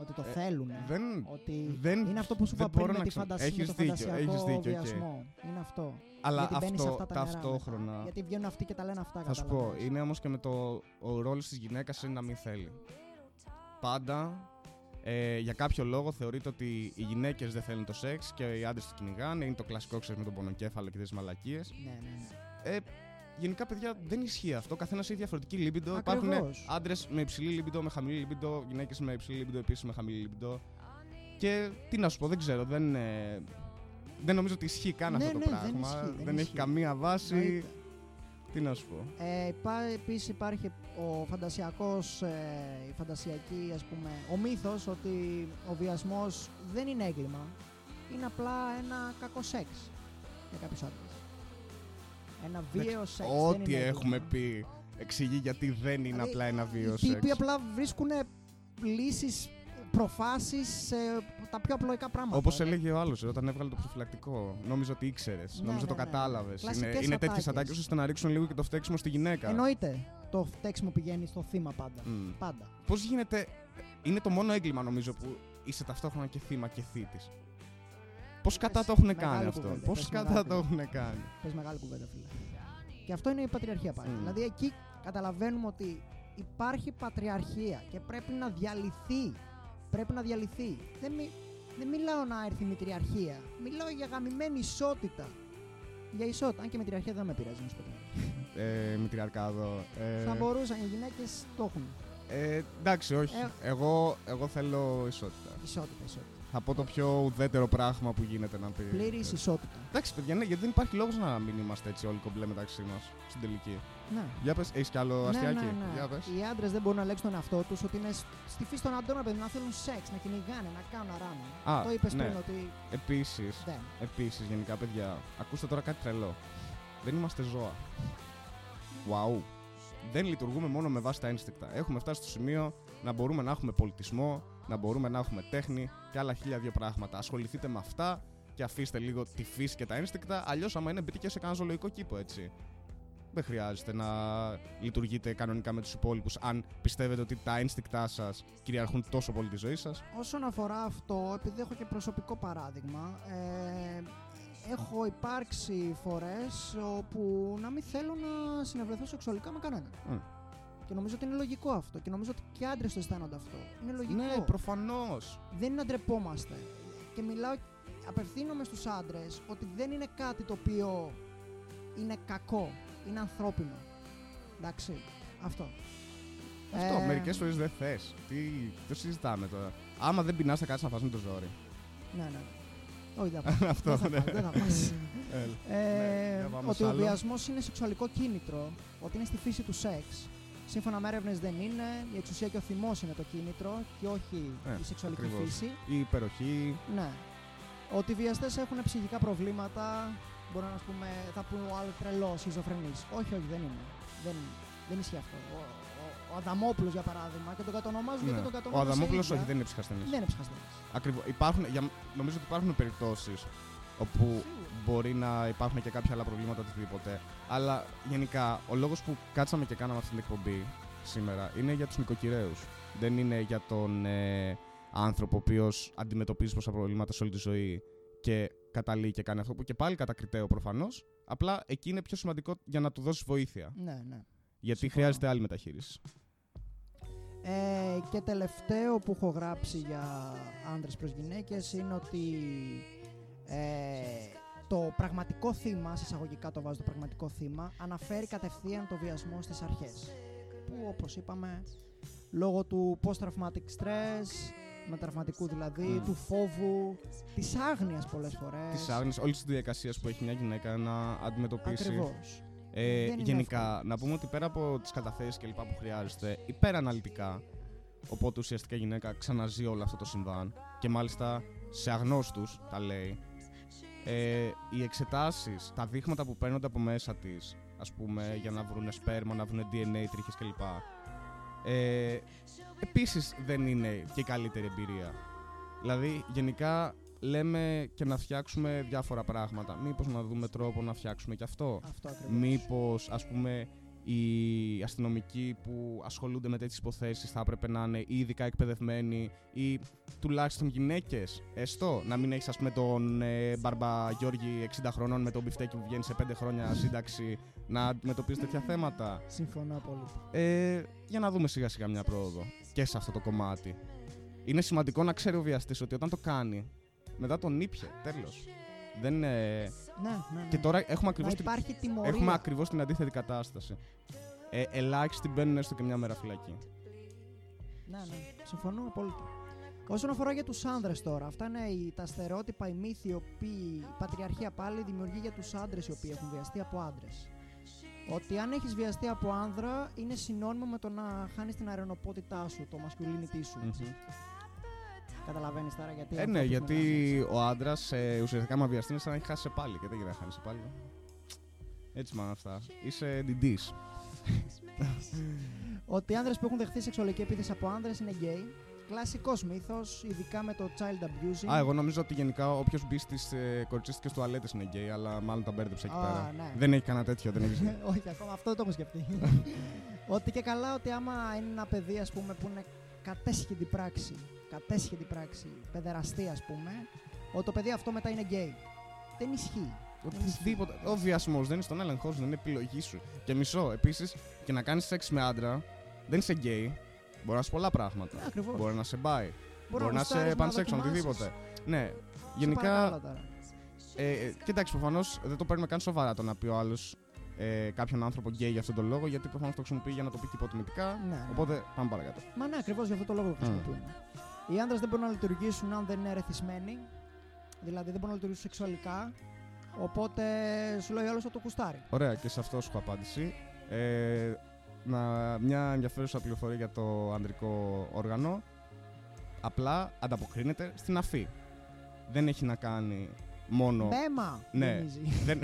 Ότι το Ε, θέλουν. δεν, Ότι δεν, είναι αυτό που σου δεν είπα πριν μπορώ με να τη ξα- φαντασία, με έχεις το δίκιο, φαντασιακό έχεις δίκιο, οκ. βιασμό. Είναι αυτό. Αλλά Γιατί μπαίνεις σε αυτό, αυτά τα νερά ταυτόχρονα. μετά. Γιατί βγαίνουν αυτοί και τα λένε αυτά. Θα σου πω, καταλαβαίνεις. είναι όμως και με το. Ο ρόλος της γυναίκας είναι να μην θέλει. Πάντα ε, για κάποιο λόγο θεωρείται ότι οι γυναίκες δεν θέλουν το σεξ και οι άντρες το κυνηγάνε. Είναι το κλασικό ξέρεις με τον πονοκέφαλο και τις μαλακίες. Ναι, ναι, ναι. Ε, γενικά, παιδιά, δεν ισχύει αυτό. Καθένας έχει διαφορετική λίμπιντο. Ακριβώς. Υπάρχουν άντρες με υψηλή λίμπιντο, με χαμηλή λίμπιντο, γυναίκες με υψηλή λίμπιντο, επίσης με χαμηλή λίμπιντο. Και τι να σου πω, δεν ξέρω. Δεν, ε, δεν νομίζω ότι ισχύει καν Ναι, αυτό το ναι, δεν πράγμα. ισχύει, δεν έχει ισχύει. καμία βάση. Εννοείται. Τι να σου πω. Ε, υπά, επίσης υπάρχει ο φαντασιακός, ε, η φαντασιακή ας πούμε, ο μύθος ότι ο βιασμός δεν είναι έγκλημα, είναι απλά ένα κακό σεξ για κάποιους άντρες. Ένα βίαιο σεξ δεν Ό,τι είναι έχουμε έγκλημα. πει εξηγεί γιατί δεν είναι Δηλαδή, απλά ένα βίο Οι τύποι σεξ. απλά βρίσκουν λύσεις, προφάσεις σε τα πιο απλοϊκά πράγματα. Όπως Δηλαδή, έλεγε ο άλλος όταν έβγαλε το προφυλακτικό. Νόμιζα ότι ήξερες. Ναι, Νόμιζα ναι, το ναι. κατάλαβες. Είναι, Κλασικές είναι τέτοιες ατάκες. ατάκες ώστε να ρίξουν λίγο και το φταίξιμο στη γυναίκα. Εννοείται το φταίξιμο πηγαίνει στο θύμα πάντα. Mm. Πάντα. Πώς γίνεται. Είναι το μόνο έγκλημα νομίζω που είσαι ταυτόχρονα και θύμα και θήτης. Πώς κατά το έχουν μεγάλη κάνει αυτό; κουβέντα, Πώς πες κατά μεγάλη το έχουν κάνει; Πες μεγάλη κουβέντα, φίλε. Και αυτό είναι η πατριαρχία πάλι. Μμ. Δηλαδή εκεί καταλαβαίνουμε ότι υπάρχει πατριαρχία και πρέπει να διαλυθεί. Πρέπει να διαλυθεί. Δεν, μι- δεν μιλάω να έρθει η μητριαρχία. Μιλάω για γαμημένη ισότητα. Για ισότητα. Αν και η μητριαρχία δεν με πειράζει να σου πω την αλήθεια. Ε, μητριαρκάδο. Ε, Θα μπορούσαν, οι γυναίκες το έχουν. ε, εντάξει, όχι. Ε. Εγώ, εγώ θέλω ισότητα. Ισότητα, ισότητα. Θα πω το πιο ουδέτερο πράγμα που γίνεται να πει. Πλήρης ισότητα. Εντάξει, παιδιά, ναι, γιατί δεν υπάρχει λόγος να μην είμαστε έτσι όλοι κομπλέ μεταξύ μας στην τελική. Ναι. Για πες, έχεις κι άλλο Ναι, αστιάκι. ναι, ναι. Για πες. Οι άντρες δεν μπορούν να ελέγξουν τον εαυτό τους ότι είναι σ- στη φύση των αντρών, παιδί, να θέλουν σεξ, να κυνηγάνε, να κάνουν να ράνουν. Α, το είπες ναι. πριν ότι Επίσης, δεν. επίσης, γενικά, παιδιά, ακούστε τώρα κάτι τρελό. Δεν είμαστε ζώα. Wow. Δεν λειτουργούμε μόνο με βάση τα ένστικτα. Έχουμε φτάσει στο σημείο να μπορούμε να έχουμε πολιτισμό, να μπορούμε να έχουμε τέχνη και άλλα χίλια δύο πράγματα. Ασχοληθείτε με αυτά και αφήστε λίγο τη φύση και τα ένστικτα. Αλλιώς, άμα είναι, μπείτε και σε κανένα ζωολογικό κήπο, έτσι. δεν χρειάζεται να λειτουργείτε κανονικά με τους υπόλοιπους αν πιστεύετε ότι τα ένστικτά σας κυριαρχούν τόσο πολύ τη ζωή σας. Όσον αφορά αυτό, επειδή έχω και προσωπικό παράδειγμα, ε, έχω υπάρξει φορές όπου να μην θέλω να συνευρεθώ σεξουαλικά με κανέναν. Mm. Και νομίζω ότι είναι λογικό αυτό. Και νομίζω ότι και άντρες το αισθάνονται αυτό. Είναι λογικό. Ναι, προφανώς. Δεν είναι να ντρεπόμαστε. Και μιλάω, απευθύνομαι στους άντρες ότι δεν είναι κάτι το οποίο είναι κακό. Είναι ανθρώπινο. Εντάξει. Αυτό. Αυτό, Ε, μερικές φορές δεν θες. Τι το συζητάμε τώρα. Άμα δεν πεινάς, θα κάτσεις να φας με το ζόρι. Ναι, ναι. Όχι, δεν θα πάω. Αυτό, δεν θα ναι. πάω, δεν θα πας. Έλα. Ε, Ναι, για πάμε ότι σ' ο άλλο. βιασμός είναι σεξουαλικό κίνητρο, ότι είναι στη φύση του σεξ. Σύμφωνα με έρευνες δεν είναι. Η εξουσία και ο θυμός είναι το κίνητρο και όχι Ε, η σεξουαλική ακριβώς. φύση. Η υπεροχή. Ναι. Ότι οι βιαστές έχουν ψυχικά προβλήματα. Μπορεί να πούμε, θα πούμε ο άλλος τρελός, σχιζοφρενή. Όχι, όχι, δεν είναι. Δεν, δεν ισχύει αυτό. Ο, ο, ο Αδαμόπουλος, για παράδειγμα, και τον κατονομάζουν γιατί Ναι. τον Ο κατονομάζουν. Αδαμόπουλος όχι, δεν είναι ψυχασθενής. Δεν είναι ψυχασθενής. Ακριβώς. Υπάρχουν, για, νομίζω ότι υπάρχουν περιπτώσεις όπου μπορεί να υπάρχουν και κάποια άλλα προβλήματα οτιδήποτε. Αλλά γενικά ο λόγος που κάτσαμε και κάναμε αυτή την εκπομπή σήμερα είναι για τους νοικοκυρέους. Δεν είναι για τον ε, άνθρωπο ο οποίος αντιμετωπίζει πόσα προβλήματα σε όλη τη ζωή και καταλήγει και κάνει αυτό που και πάλι κατακριτέο προφανώς. Απλά εκεί είναι πιο σημαντικό για να του δώσεις βοήθεια. Ναι, ναι. Γιατί Συμφωνώ. χρειάζεται άλλη μεταχείριση. Ε, και τελευταίο που έχω γράψει για άντρες προς γυναίκες είναι ότι ε, το πραγματικό θύμα, σε εισαγωγικά το βάζω το πραγματικό θύμα, αναφέρει κατευθείαν το βιασμό στις αρχές. Που όπως είπαμε, λόγω του post-traumatic stress, μετραυματικού δηλαδή, Μμ. του φόβου, της άγνοιας πολλές φορές. Της άγνοιας όλης της διαδικασίας που έχει μια γυναίκα να αντιμετωπίσει. Ακριβώς. Ε, Δεν είναι γενικά, εύκολο. να πούμε ότι πέρα από τις καταθέσεις και λοιπά που χρειάζεται, υπεραναλυτικά, οπότε ουσιαστικά η γυναίκα ξαναζεί όλο αυτό το συμβάν και μάλιστα σε αγνώστους τα λέει. Ε, οι εξετάσεις, τα δείγματα που παίρνονται από μέσα της, ας πούμε, για να βρουν σπέρμα, να βρουν DNA, τρίχες κλπ. Ε, επίσης δεν είναι και η καλύτερη εμπειρία. Δηλαδή, γενικά λέμε και να φτιάξουμε διάφορα πράγματα. Μήπως να δούμε τρόπο να φτιάξουμε και αυτό. Αυτό ακριβώς. Μήπως, ας πούμε, οι αστυνομικοί που ασχολούνται με τέτοιες υποθέσεις θα έπρεπε να είναι ή ειδικά εκπαιδευμένοι ή τουλάχιστον γυναίκες. Έστω; Να μην έχεις, ας πούμε, τον ε, Μπαρμπα Γιώργη 60 χρονών με τον μπιφτέκι που βγαίνει σε 5 χρόνια σύνταξη να αντιμετωπίζεις τέτοια θέματα; Συμφωνώ πολύ. Ε, για να δούμε σιγά σιγά μια πρόοδο και σε αυτό το κομμάτι. Είναι σημαντικό να ξέρει ο βιαστής ότι όταν το κάνει, μετά τον ήπια. Τέλος. Δεν είναι... Ναι, ναι, ναι. Και τώρα έχουμε να ακριβώς την υπάρχει τιμωρία. Έχουμε ακριβώς την αντίθετη κατάσταση. Ε, ελάχιστοι μπαίνουν έστω και μια μέρα φυλακή. Ναι, ναι. Συμφωνώ απόλυτα. Όσον αφορά για τους άνδρες τώρα, αυτά είναι οι, τα στερεότυπα, οι μύθοι, οι οποίοι η πατριαρχία πάλι δημιουργεί για τους άντρες οι οποίοι έχουν βιαστεί από άντρες. Ότι αν έχεις βιαστεί από άνδρα είναι συνώνυμο με το να χάνεις την αρενοπότητά σου, το masculinity σου. Καταλαβαίνεις τώρα γιατί. Ε, αυτό ναι, που γιατί μιλάμε. ο άντρας ε, ουσιαστικά μα βιαστεί είναι σαν να έχει χάσει σε πάλι. Και δεν γίνεται να χάνει σε πάλι. Έτσι μάνα αυτά. Είσαι DD. Ότι οι άνδρες που έχουν δεχθεί σεξουαλική επίθεση από άνδρες είναι γκέι. Κλασικός μύθος, ειδικά με το child abusing. Α, εγώ νομίζω ότι γενικά όποιος μπει στις ε, κοριτσίστικες τουαλέτες είναι γκέι, αλλά μάλλον τα μπέρδεψε εκεί Α, πέρα. ναι. Δεν έχει κανένα τέτοιο, δεν έχει. Όχι, ακόμα αυτό δεν το έχω σκεφτεί. ότι και καλά ότι άμα είναι ένα παιδί ας πούμε, που είναι κατέσχετη πράξη, κατέσχετη πράξη, παιδεραστή ας πούμε, ότι το παιδί αυτό μετά είναι γκέι. Δεν ισχύει. Οτιδήποτε. Ο βιασμός δεν είναι στον έλεγχό σου, δεν είναι επιλογή σου. Και μισό, επίσης, και να κάνεις σεξ με άντρα, δεν είσαι γκέι. Μπορεί να είσαι πολλά πράγματα. Ναι, ακριβώς. Μπορεί να σε πάει. Μπορεί να γουστάρεις, είσαι pansexual, δοκιμάσεις. οτιδήποτε. Ναι, Σε γενικά. παρακαλώ τώρα. Ε, ε, κοίταξε, προφανώς δεν το παίρνουμε καν σοβαρά το να πει ο άλλος ε, κάποιον άνθρωπο γκέι για αυτόν τον λόγο, γιατί προφανώς το χρησιμοποιεί για να το πει και υποτιμητικά. Ναι, ναι. Οπότε πάμε παρακάτω. Μα ναι, ακριβώς για αυτό το λόγο το χρησιμοποιούν. Οι άντρες δεν μπορούν να λειτουργήσουν αν δεν είναι ερεθισμένοι. Δηλαδή δεν μπορούν να λειτουργήσουν σεξουαλικά. Οπότε σου λέει άλλο θα το κουστάρει. Ωραία, και σε αυτό σου έχω απάντηση. Ε, να, μια ενδιαφέρουσα πληροφορία για το ανδρικό όργανο. Απλά ανταποκρίνεται στην αφή. Δεν έχει να κάνει μόνο. Μπέμα! Ναι. γεμίζει. δεν,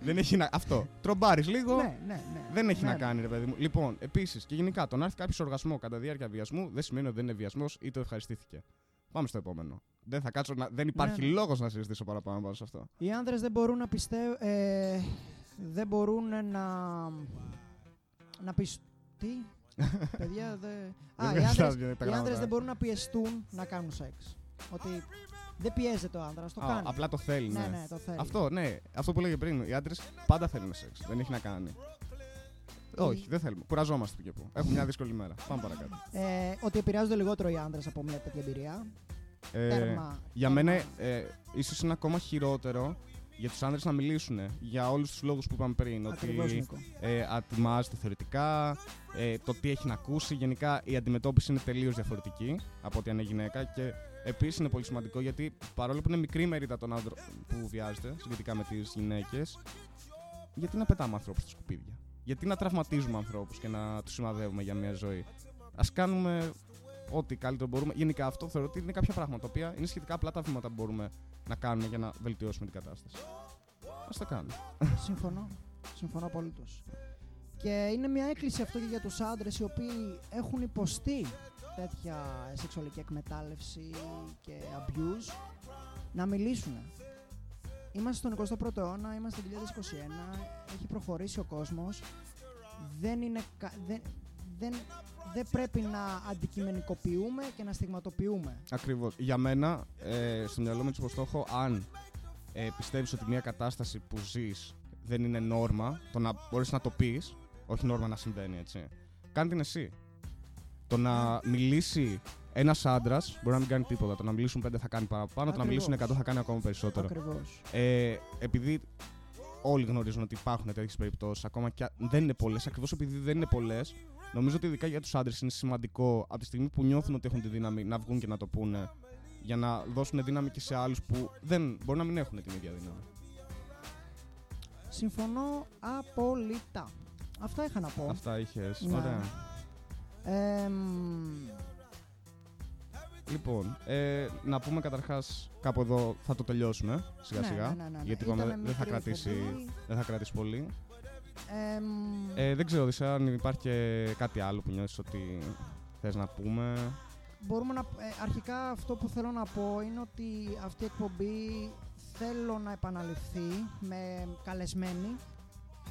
δεν έχει να. Αυτό. Τρομπάρεις λίγο. ναι, ναι, ναι. Δεν έχει Ναι, να ναι. κάνει, ρε παιδί μου. Λοιπόν, επίσης και γενικά, το να έρθει κάποιος οργασμό κατά διάρκεια βιασμού δεν σημαίνει ότι δεν είναι βιασμός ή το ευχαριστήθηκε. Πάμε στο επόμενο. Δεν θα κάτσω να... Δεν υπάρχει Ναι, ναι. λόγος να συζητήσω παραπάνω πάνω σε αυτό. Οι άνδρες δεν μπορούν να πιστεύουν. Ε, δεν μπορούν να. να πεις. Τι; Παιδιά, δε... Α, οι βγάζεις άντρες, τα οι γράμματα. άντρες δεν μπορούν να πιεστούν να κάνουν σεξ. Ότι δεν πιέζεται ο άντρας, το Α, κάνει. απλά το θέλει, ναι, ναι. ναι, το θέλει. Αυτό, ναι. Αυτό που έλεγε πριν. Οι άντρες πάντα θέλουν σεξ. Δεν έχει να κάνει. Όχι, δεν θέλουμε. Κουραζόμαστε και που. Έχουμε μια δύσκολη μέρα. Πάμε παρακάτω. Ε, ότι επηρεάζονται λιγότερο οι άντρες από μια τέτοια εμπειρία. Ε, Τέρμα. για τέρμα. μένα, ε, ίσως είναι ακόμα χειρότερο για τους άνδρες να μιλήσουν για όλους τους λόγους που είπαμε πριν. Ακριβώς, ότι Νίκο. ε, ατιμάζεται θεωρητικά, ε, το τι έχει να ακούσει. Γενικά η αντιμετώπιση είναι τελείως διαφορετική από ότι αν είναι γυναίκα. Και επίσης είναι πολύ σημαντικό γιατί παρόλο που είναι μικρή η μερίδα των άνδρων που βιάζεται σχετικά με τις γυναίκες, γιατί να πετάμε ανθρώπους στα σκουπίδια; Γιατί να τραυματίζουμε ανθρώπους και να τους σημαδεύουμε για μια ζωή; Ας κάνουμε ό,τι καλύτερο μπορούμε. Γενικά αυτό θεωρώ ότι είναι κάποια πράγματα τα οποία είναι σχετικά απλά τα βήματα που μπορούμε να κάνουμε για να βελτιώσουμε την κατάσταση. Ας το κάνουμε. Συμφωνώ. Συμφωνώ απολύτως. Και είναι μια έκκληση αυτό και για τους άντρες οι οποίοι έχουν υποστεί τέτοια σεξουαλική εκμετάλλευση και abuse να μιλήσουν. Είμαστε στον 21ο αιώνα, είμαστε το 2021, έχει προχωρήσει ο κόσμος. Δεν, είναι, κα- δεν, δεν, δεν πρέπει να αντικειμενικοποιούμε και να στιγματοποιούμε. Ακριβώς. Για μένα, ε, στο μυαλό μου έτσι πως το έχω, αν ε, πιστεύεις ότι μια κατάσταση που ζεις δεν είναι νόρμα, το να μπορείς να το πεις, όχι νόρμα να συμβαίνει έτσι. Κάνε την εσύ. Το να μιλήσει ένας άντρας μπορεί να μην κάνει τίποτα. Το να μιλήσουν πέντε θα κάνει παραπάνω. Το να Ακριβώς. μιλήσουν 100 θα κάνει ακόμα περισσότερο. Ακριβώς. Ε, επειδή όλοι γνωρίζουν ότι υπάρχουν τέτοιες περιπτώσεις, ακόμα και αν δεν είναι πολλές, ακριβώς επειδή δεν είναι πολλές, νομίζω ότι ειδικά για τους άντρες είναι σημαντικό από τη στιγμή που νιώθουν ότι έχουν τη δύναμη να βγουν και να το πούνε, για να δώσουν δύναμη και σε άλλους που δεν, μπορεί να μην έχουν την ίδια δύναμη. Συμφωνώ απόλυτα. Αυτά είχα να πω. Αυτά είχες. Ναι. Ωραία. Εμ, Λοιπόν, ε, να πούμε καταρχάς κάπου εδώ θα το τελειώσουμε σιγά ναι, σιγά. ναι, ναι, ναι, ναι. Γιατί Ήτανε είπαμε δεν θα, μικρή κρατήσει, εκπομπή. δεν θα κρατήσει πολύ. Εμ, Ε, δεν ξέρω, Δησέα, αν υπάρχει και κάτι άλλο που νιώθεις ότι θες να πούμε. Μπορούμε να, ε, αρχικά αυτό που θέλω να πω είναι ότι αυτή η εκπομπή θέλω να επαναληφθεί με καλεσμένη,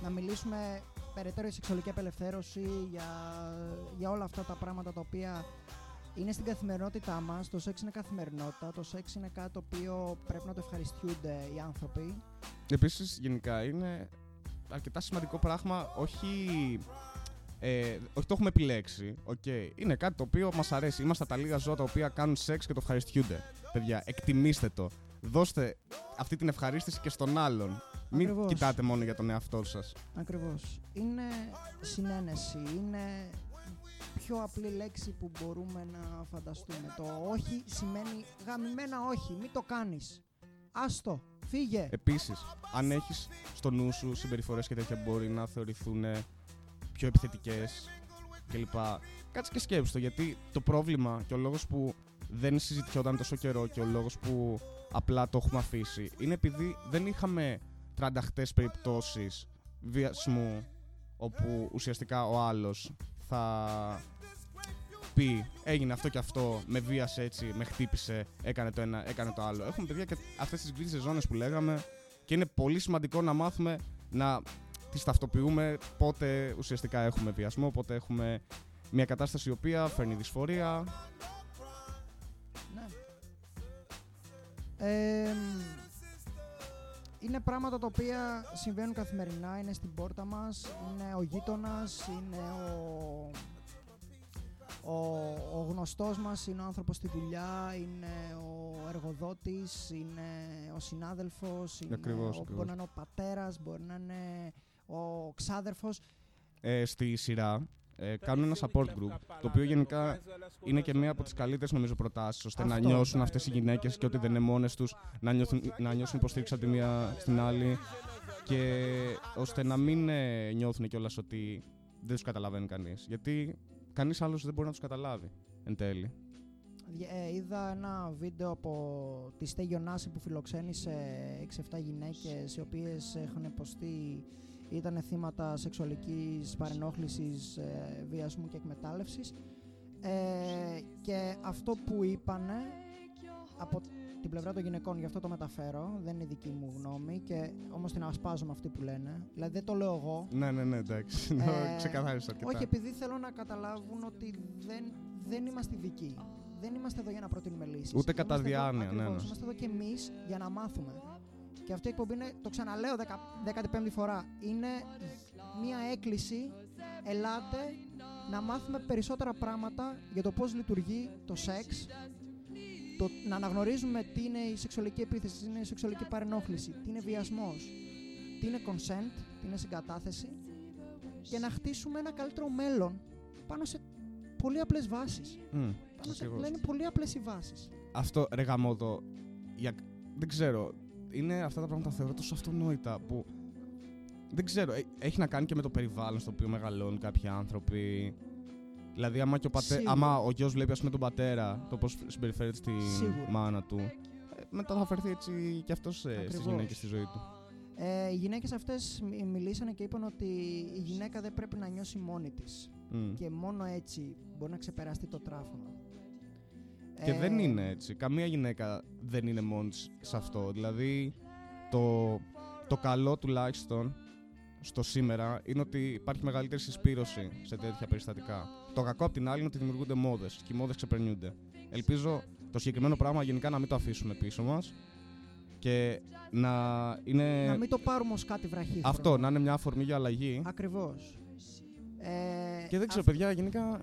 να μιλήσουμε περαιτέρω για σεξουαλική απελευθέρωση, για, για όλα αυτά τα πράγματα τα οποία είναι στην καθημερινότητά μας. Το σεξ είναι καθημερινότητα, το σεξ είναι κάτι το οποίο πρέπει να το ευχαριστιούνται οι άνθρωποι. Επίσης, γενικά, είναι αρκετά σημαντικό πράγμα, όχι... Ε, όχι το έχουμε επιλέξει, οκ. Είναι κάτι το οποίο μας αρέσει. Είμαστε τα λίγα ζώα τα οποία κάνουν σεξ και το ευχαριστιούνται. Παιδιά, εκτιμήστε το. Δώστε αυτή την ευχαρίστηση και στον άλλον. Μην Ακριβώς. κοιτάτε μόνο για τον εαυτό σας. Ακριβώς. Είναι συναίνεση, είναι πιο απλή λέξη που μπορούμε να φανταστούμε. Το όχι σημαίνει γαμημένα όχι, μην το κάνεις. Άστο, φύγε. Επίσης, αν έχεις στο νου σου συμπεριφορές και τέτοια που μπορεί να θεωρηθούν πιο επιθετικές κλπ. Κάτσε και σκέψου το, γιατί το πρόβλημα και ο λόγος που δεν συζητιόταν τόσο καιρό και ο λόγος που απλά το έχουμε αφήσει είναι επειδή δεν είχαμε τρανταχτές περιπτώσεις βιασμού όπου ουσιαστικά ο άλλος θα πει έγινε αυτό και αυτό, με βίασε έτσι, με χτύπησε, έκανε το ένα, έκανε το άλλο. Έχουμε παιδιά και αυτές τις γκρίζες ζώνες που λέγαμε και είναι πολύ σημαντικό να μάθουμε να τις ταυτοποιούμε πότε ουσιαστικά έχουμε βιασμό, πότε έχουμε μια κατάσταση η οποία φέρνει δυσφορία. Ναι. Ε, είναι πράγματα τα οποία συμβαίνουν καθημερινά, είναι στην πόρτα μας, είναι ο γείτονας, είναι ο, ο, ο γνωστός μας, είναι ο άνθρωπος στη δουλειά, είναι ο εργοδότης, είναι ο συνάδελφος, είναι Ακριβώς, ο, ακριβώς. μπορεί να είναι ο πατέρας, μπορεί να είναι ο ξάδερφος. Ε, στη σειρά ε, κάνουν ένα support group, το οποίο γενικά είναι και μία από τις καλύτερες νομίζω προτάσεις, ώστε να Αυτό. νιώσουν αυτές οι γυναίκες και ότι δεν είναι μόνες τους, να, νιώθουν, να νιώσουν υποστήριξη από τη μία στην άλλη και ώστε να μην ε, νιώθουν κιόλας ότι δεν τους καταλαβαίνει κανείς. Γιατί κανείς άλλος δεν μπορεί να τους καταλάβει εν τέλει. Δια- Ε, είδα ένα βίντεο από τη Στέγιο Νάση που φιλοξένησε 6-7 γυναίκες οι οποίες έχουν υποστεί ήταν θύματα σεξουαλικής παρενόχλησης, ε, βιασμού και εκμετάλλευσης ε, και αυτό που είπανε από την πλευρά των γυναικών, γι' αυτό το μεταφέρω. Δεν είναι δική μου γνώμη και όμως την ασπάζω με αυτή που λένε. Δηλαδή δεν το λέω εγώ. Ναι, ναι, ναι, εντάξει. Ε, Ε, Ξεκαθάρισα αρκετά. Όχι, επειδή θέλω να καταλάβουν ότι δεν, δεν είμαστε ειδικοί. Δεν είμαστε εδώ για να προτείνουμε λύσεις. Ούτε κατά διάνοια, ναι, ναι. Είμαστε εδώ και εμείς για να μάθουμε. Και αυτή η εκπομπή είναι, το ξαναλέω 15η φορά, είναι μία έκκληση. Ελάτε να μάθουμε περισσότερα πράγματα για το πώς λειτουργεί το σεξ, το, να αναγνωρίζουμε τι είναι η σεξουαλική επίθεση, τι είναι η σεξουαλική παρενόχληση, τι είναι βιασμός, τι είναι consent, τι είναι συγκατάθεση και να χτίσουμε ένα καλύτερο μέλλον πάνω σε πολύ απλές βάσεις. Μμ, Πάνω σε, ακριβώς. δηλαδή είναι πολύ απλές οι βάσεις. Αυτό ρε γαμώτο, για... δεν ξέρω, είναι αυτά τα πράγματα θεωρώ τόσο αυτονόητα που δεν ξέρω, ε, έχει να κάνει και με το περιβάλλον στο οποίο μεγαλώνουν κάποιοι άνθρωποι. Δηλαδή, άμα, και ο, πατέ... Σίγουρα. άμα ο γιος βλέπει ας πούμε, τον πατέρα, το πώς συμπεριφέρεται στη Σίγουρα. μάνα του, ε, μετά θα φερθεί έτσι και αυτός ε, στις Ακριβώς. γυναίκες στη ζωή του. Ε, οι γυναίκες αυτές μι- μιλήσανε και είπαν ότι η γυναίκα δεν πρέπει να νιώσει μόνη της. Μμ. Και μόνο έτσι μπορεί να ξεπεραστεί το τράφωνο. Και Ε, δεν είναι έτσι. Καμία γυναίκα δεν είναι μόνης της σε αυτό. Δηλαδή, το, το καλό τουλάχιστον στο σήμερα είναι ότι υπάρχει μεγαλύτερη συσπήρωση σε τέτοια περιστατικά. Το κακό απ' την άλλη είναι ότι δημιουργούνται μόδες και οι μόδες ξεπερνιούνται. Ελπίζω το συγκεκριμένο πράγμα γενικά να μην το αφήσουμε πίσω μας και να είναι. Να μην το πάρουμε ως κάτι βραχύχρονο. Αυτό, να είναι μια αφορμή για αλλαγή. Ακριβώς. Ε, Και δεν ξέρω, αυ- παιδιά, γενικά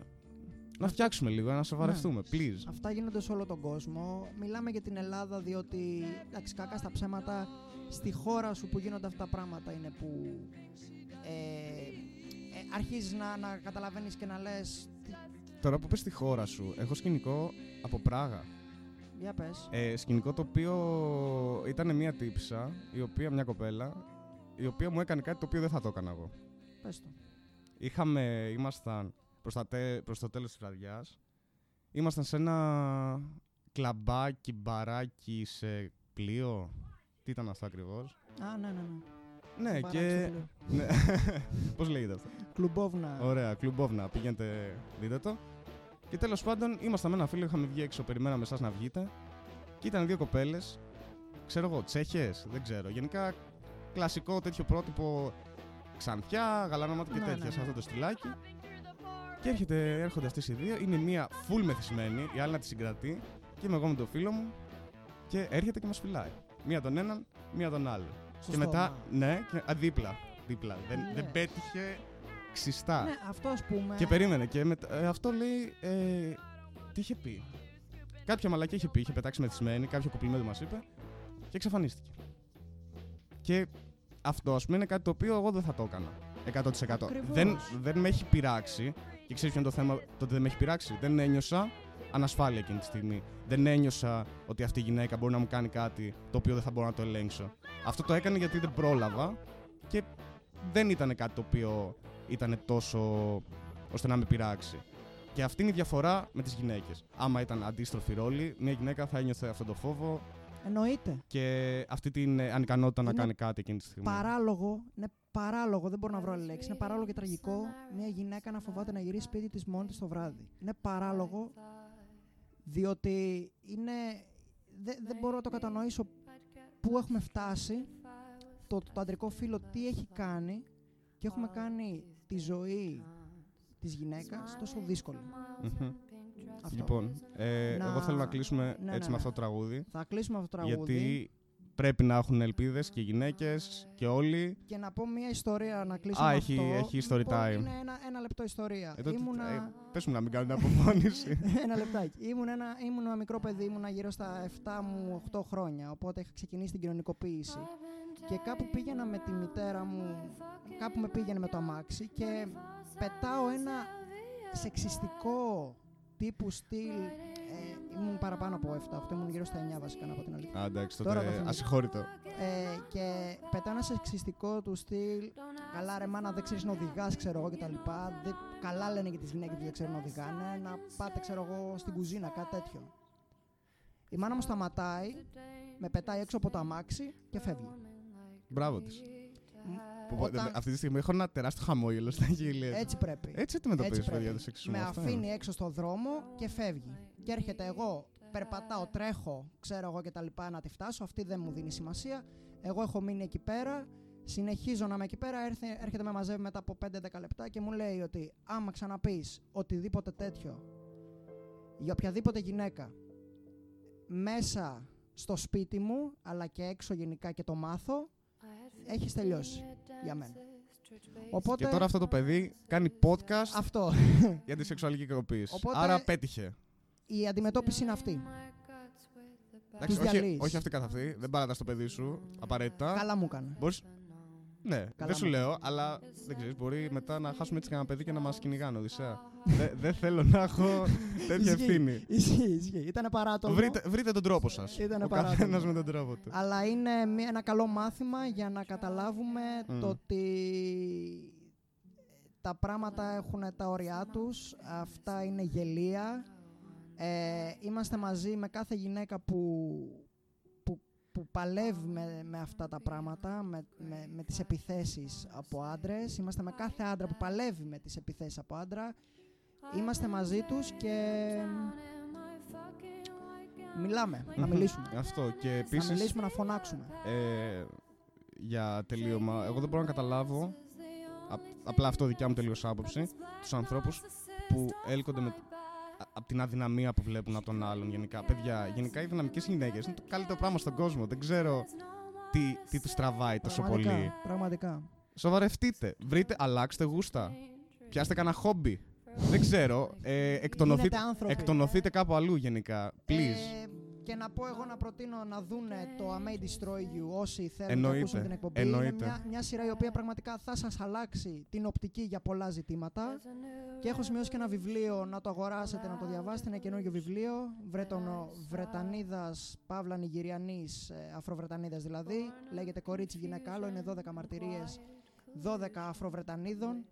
να φτιάξουμε λίγο, να Ναι. σοβαρευτούμε, please. Αυτά γίνονται σε όλο τον κόσμο. Μιλάμε για την Ελλάδα διότι, εντάξει, κακά στα ψέματα, στη χώρα σου που γίνονται αυτά τα πράγματα είναι που ε, ε, αρχίζεις να, να καταλαβαίνεις και να λες τι, Τώρα που πες στη χώρα σου, έχω σκηνικό από Πράγα. για πες. Ε, σκηνικό το οποίο ήταν μια τύψα, η οποία, μια κοπέλα, η οποία μου έκανε κάτι το οποίο δεν θα το έκανα εγώ. Πες το. Είχαμε, ήμασταν προς, τα τε- προς το τέλος της βραδιάς, ήμασταν σε ένα κλαμπάκι, μπαράκι σε πλοίο. Τι ήταν αυτό ακριβώς; Α, ναι, ναι, ναι. Ναι, Μπαράκι και... στο πλοίο. ναι. Πώς λέγεται αυτό; Κλουμπόβνα. Ωραία, κλουμπόβνα, πηγαίνετε, δείτε το. Και τέλος πάντων, ήμασταν με ένα φίλο, είχαμε βγει έξω, περιμέναμε εσάς να βγείτε. Και ήταν δύο κοπέλες, ξέρω εγώ, τσέχες, δεν ξέρω. Γενικά κλασικό τέτοιο πρότυπο ξανθιά, γαλανόματα και Ναι, τέτοια ναι, σε ναι. αυτό το στυλάκι. Και έρχεται, έρχονται αυτές οι δύο, είναι μία full μεθυσμένη, η άλλη να τη συγκρατεί. Και είμαι εγώ με τον φίλο μου. Και έρχεται και μας φυλάει. Μία τον έναν, μία τον άλλο. Στο και μετά, στόμα. ναι, και, α, δίπλα. δίπλα. Δεν, Ναι. δεν πέτυχε ξιστά. Ναι, αυτό ας πούμε. Και περίμενε. Και μετα- ε, αυτό λέει. Ε, τι είχε πει. Κάποια μαλακή είχε πει, είχε πετάξει μεθυσμένη, κάποιο κοπλιμέντο μας είπε και εξαφανίστηκε. Και αυτό, ας πούμε, είναι κάτι το οποίο εγώ δεν θα το έκανα. 100%. Ακριβώς. Δεν, δεν με έχει πειράξει. Και ξέρεις ποιο είναι το θέμα, το ότι δεν με έχει πειράξει. Δεν ένιωσα ανασφάλεια εκείνη τη στιγμή. Δεν ένιωσα ότι αυτή η γυναίκα μπορεί να μου κάνει κάτι το οποίο δεν θα μπορώ να το ελέγξω. Αυτό το έκανε γιατί δεν πρόλαβα και δεν ήταν κάτι το οποίο ήταν τόσο ώστε να με πειράξει. Και αυτή είναι η διαφορά με τις γυναίκες. Άμα ήταν αντίστροφη ρόλη, μια γυναίκα θα ένιωθε αυτό το φόβο Εννοείται. και αυτή την ε, ανικανότητα να Είναι κάνει κάτι εκείνη τη στιγμή. Παράλογο, είναι παράλογο, δεν μπορώ να βρω άλλη λέξη. Είναι παράλογο και τραγικό μια γυναίκα να φοβάται να γυρίσει σπίτι της μόνη της το βράδυ. Είναι παράλογο διότι είναι. Δεν, δεν μπορώ να το κατανοήσω πού έχουμε φτάσει, το, το αντρικό φύλλο τι έχει κάνει και έχουμε κάνει τη ζωή της γυναίκας τόσο δύσκολη. Μμμ. Αυτό. Λοιπόν, ε, Να- εγώ θέλω να κλείσουμε Ναι, έτσι ναι, με ναι. αυτό το τραγούδι. Θα κλείσουμε αυτό το τραγούδι Γιατί πρέπει να έχουν ελπίδες και οι γυναίκες και όλοι. και να πω μια ιστορία να κλείσω Α, με έχει- αυτό. έχει story Λοιπόν, time. Είναι ένα, ένα λεπτό ιστορία. Ε, τότε, Ήμουνα... ε, πες μου να μην κάνουν απομόνηση. ένα λεπτάκι. Ήμουν ένα, ήμουν ένα μικρό παιδί, ήμουνα γύρω στα 7 μου 8 χρόνια. Οπότε είχα ξεκινήσει την κοινωνικοποίηση. Και κάπου πήγαινα με τη μητέρα μου, κάπου με πήγαινε με το αμάξι και πετάω ένα σεξιστικό τύπου στυλ. Ε, ήμουν παραπάνω από 7, αυτό ήμουν γύρω στα 9 βασικά να πω την αλήθεια. Α, εντάξει, Τώρα το τότε θυμήθηκα. ασυγχώρητο. Ε, και πετάω ένα σεξιστικό του στυλ. Καλά, ρε μάνα, δεν ξέρεις να οδηγάς, ξέρω εγώ κτλ. Δεν, καλά λένε για τις γυναίκες που δεν ξέρουν να οδηγάνε. Να πάτε, ξέρω εγώ, στην κουζίνα, κάτι τέτοιο. Η μάνα μου σταματάει, με πετάει έξω από το αμάξι και φεύγει. Μπράβο της. Που- που- Όταν- Αυτή τη στιγμή έχω ένα τεράστιο χαμόγελο στα χείλη. Έτσι πρέπει. Έτσι αντιμετωπίζει Έτσι παιδιά πρέπει. το σεξισμό. Με αυτό αφήνει είναι. έξω στο δρόμο και φεύγει. Και έρχεται εγώ περπατάω, τρέχω, ξέρω εγώ και τα λοιπά να τη φτάσω. Αυτή δεν μου δίνει σημασία. Εγώ έχω μείνει εκεί πέρα. Συνεχίζω να είμαι εκεί πέρα. Έρθε, έρχεται με μαζεύει μετά από 5-10 λεπτά και μου λέει ότι άμα ξαναπείς οτιδήποτε τέτοιο για οποιαδήποτε γυναίκα μέσα στο σπίτι μου, αλλά και έξω γενικά και το μάθω, έχεις τελειώσει για μένα. Οπότε, Και τώρα αυτό το παιδί κάνει podcast αυτό. για τη σεξουαλική ικανοποίηση. Οπότε- Άρα πέτυχε. Η αντιμετώπιση είναι αυτή. Εντάξει, Τους όχι, διαλύεις. όχι αυτή καθ' αυτή. Δεν παρατάς το παιδί σου απαραίτητα. Καλά μου έκανε. Μπορείς... Ναι, δεν σου μου. λέω, αλλά δεν ξέρεις. Μπορεί μετά να χάσουμε έτσι κανένα παιδί και να μας κυνηγάνε, Οδυσσέα. Δε- Δεν θέλω να έχω τέτοια Ισχύει. ευθύνη. Ισχύει, ισχύει. Ήτανε παράτομο. Βρείτε, βρείτε τον τρόπο σας. Ήτανε Ο παράδειγμα. καθένας με τον τρόπο του. Αλλά είναι μια- ένα καλό μάθημα για να καταλάβουμε Μμ. το ότι τα πράγματα έχουν τα όρια τους, αυτά είναι γελία. Ε, είμαστε μαζί με κάθε γυναίκα που, που, που παλεύει με, με αυτά τα πράγματα, με, με, με τις επιθέσεις από άντρες. Είμαστε με κάθε άντρα που παλεύει με τις επιθέσεις από άντρα. Είμαστε μαζί τους και μιλάμε, να Μμμ. μιλήσουμε. Αυτό. Και Να επίσης. μιλήσουμε, να φωνάξουμε. Ε, για τελείωμα, εγώ δεν μπορώ να καταλάβω. απ- απλά αυτό δικιά μου τελείως άποψη. Τους ανθρώπους που έλκονται με, από την αδυναμία που βλέπουν από τον άλλον γενικά. Παιδιά, γενικά οι δυναμικές γυναίκες είναι το καλύτερο πράγμα στον κόσμο. Δεν ξέρω τι, τι τους τραβάει τόσο Πραγματικά, πολύ. Πραγματικά. Σοβαρευτείτε. Βρείτε, αλλάξτε γούστα. Πιάστε κανένα χόμπι. Δεν ξέρω. Ε, εκτονωθείτε, Γίνετε άνθρωποι. εκτονωθείτε κάπου αλλού γενικά. Please. Ε, και να πω εγώ να προτείνω να δούνε το I May Destroy You όσοι θέλουν Εννοείται, να ακούσουν την εκπομπή. εννοείται. Είναι μια, μια σειρά η οποία πραγματικά θα σας αλλάξει την οπτική για πολλά ζητήματα. Και έχω σημειώσει και ένα βιβλίο να το αγοράσετε, να το διαβάσετε. Είναι καινούργιο βιβλίο. Βρετονο, Βρετανίδας, Παύλα Νιγηριανής, ε, Αφροβρετανίδας δηλαδή. Λέγεται Κορίτσι Γυναίκα Άλλο. Είναι 12 μαρτυρίες 12 Αφροβρετανίδων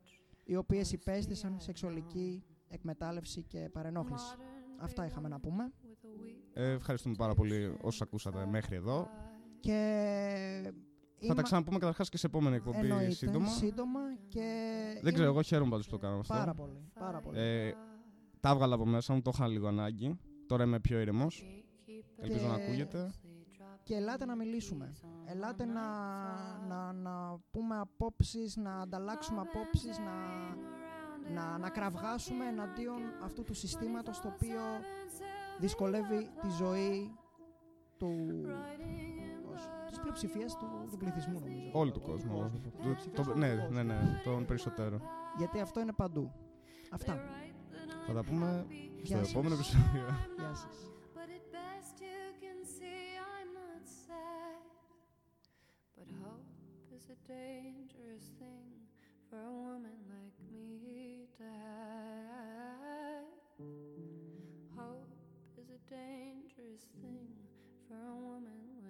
οι οποίες υπέστησαν σεξουαλική εκμετάλλευση και παρενόχληση. Αυτά είχαμε να πούμε. Ε, ευχαριστούμε πάρα πολύ όσους ακούσατε μέχρι εδώ. Και Θα τα ξαναπούμε καταρχάς και σε επόμενη εκπομπή Εννοείται, σύντομα. σύντομα και Δεν είμαι ξέρω, εγώ χαίρομαι πάντως που το κάναμε αυτό. Πάρα πολύ, πάρα πολύ. Ε, τα έβγαλα από μέσα μου, το είχα λίγο ανάγκη. Τώρα είμαι πιο ήρεμος. Ελπίζω να Και- ακούγεται. Και ελάτε να μιλήσουμε. Ελάτε να, να, να πούμε απόψεις, να ανταλλάξουμε απόψεις, να, να, να κραυγάσουμε εναντίον αυτού του συστήματος το οποίο δυσκολεύει τη ζωή του, πώς, της πλειοψηφίας του, του πληθυσμού νομίζω. Όλου του κόσμου. Το- το- ναι, ναι, ναι, τον περισσότερο. Γιατί αυτό είναι παντού. Αυτά. Θα τα πούμε στο Γεια σας. επόμενο επεισόδιο. Γεια σας. But at best you can see I'm not sad. But hope is a dangerous thing for a woman like me to have. dangerous thing for a woman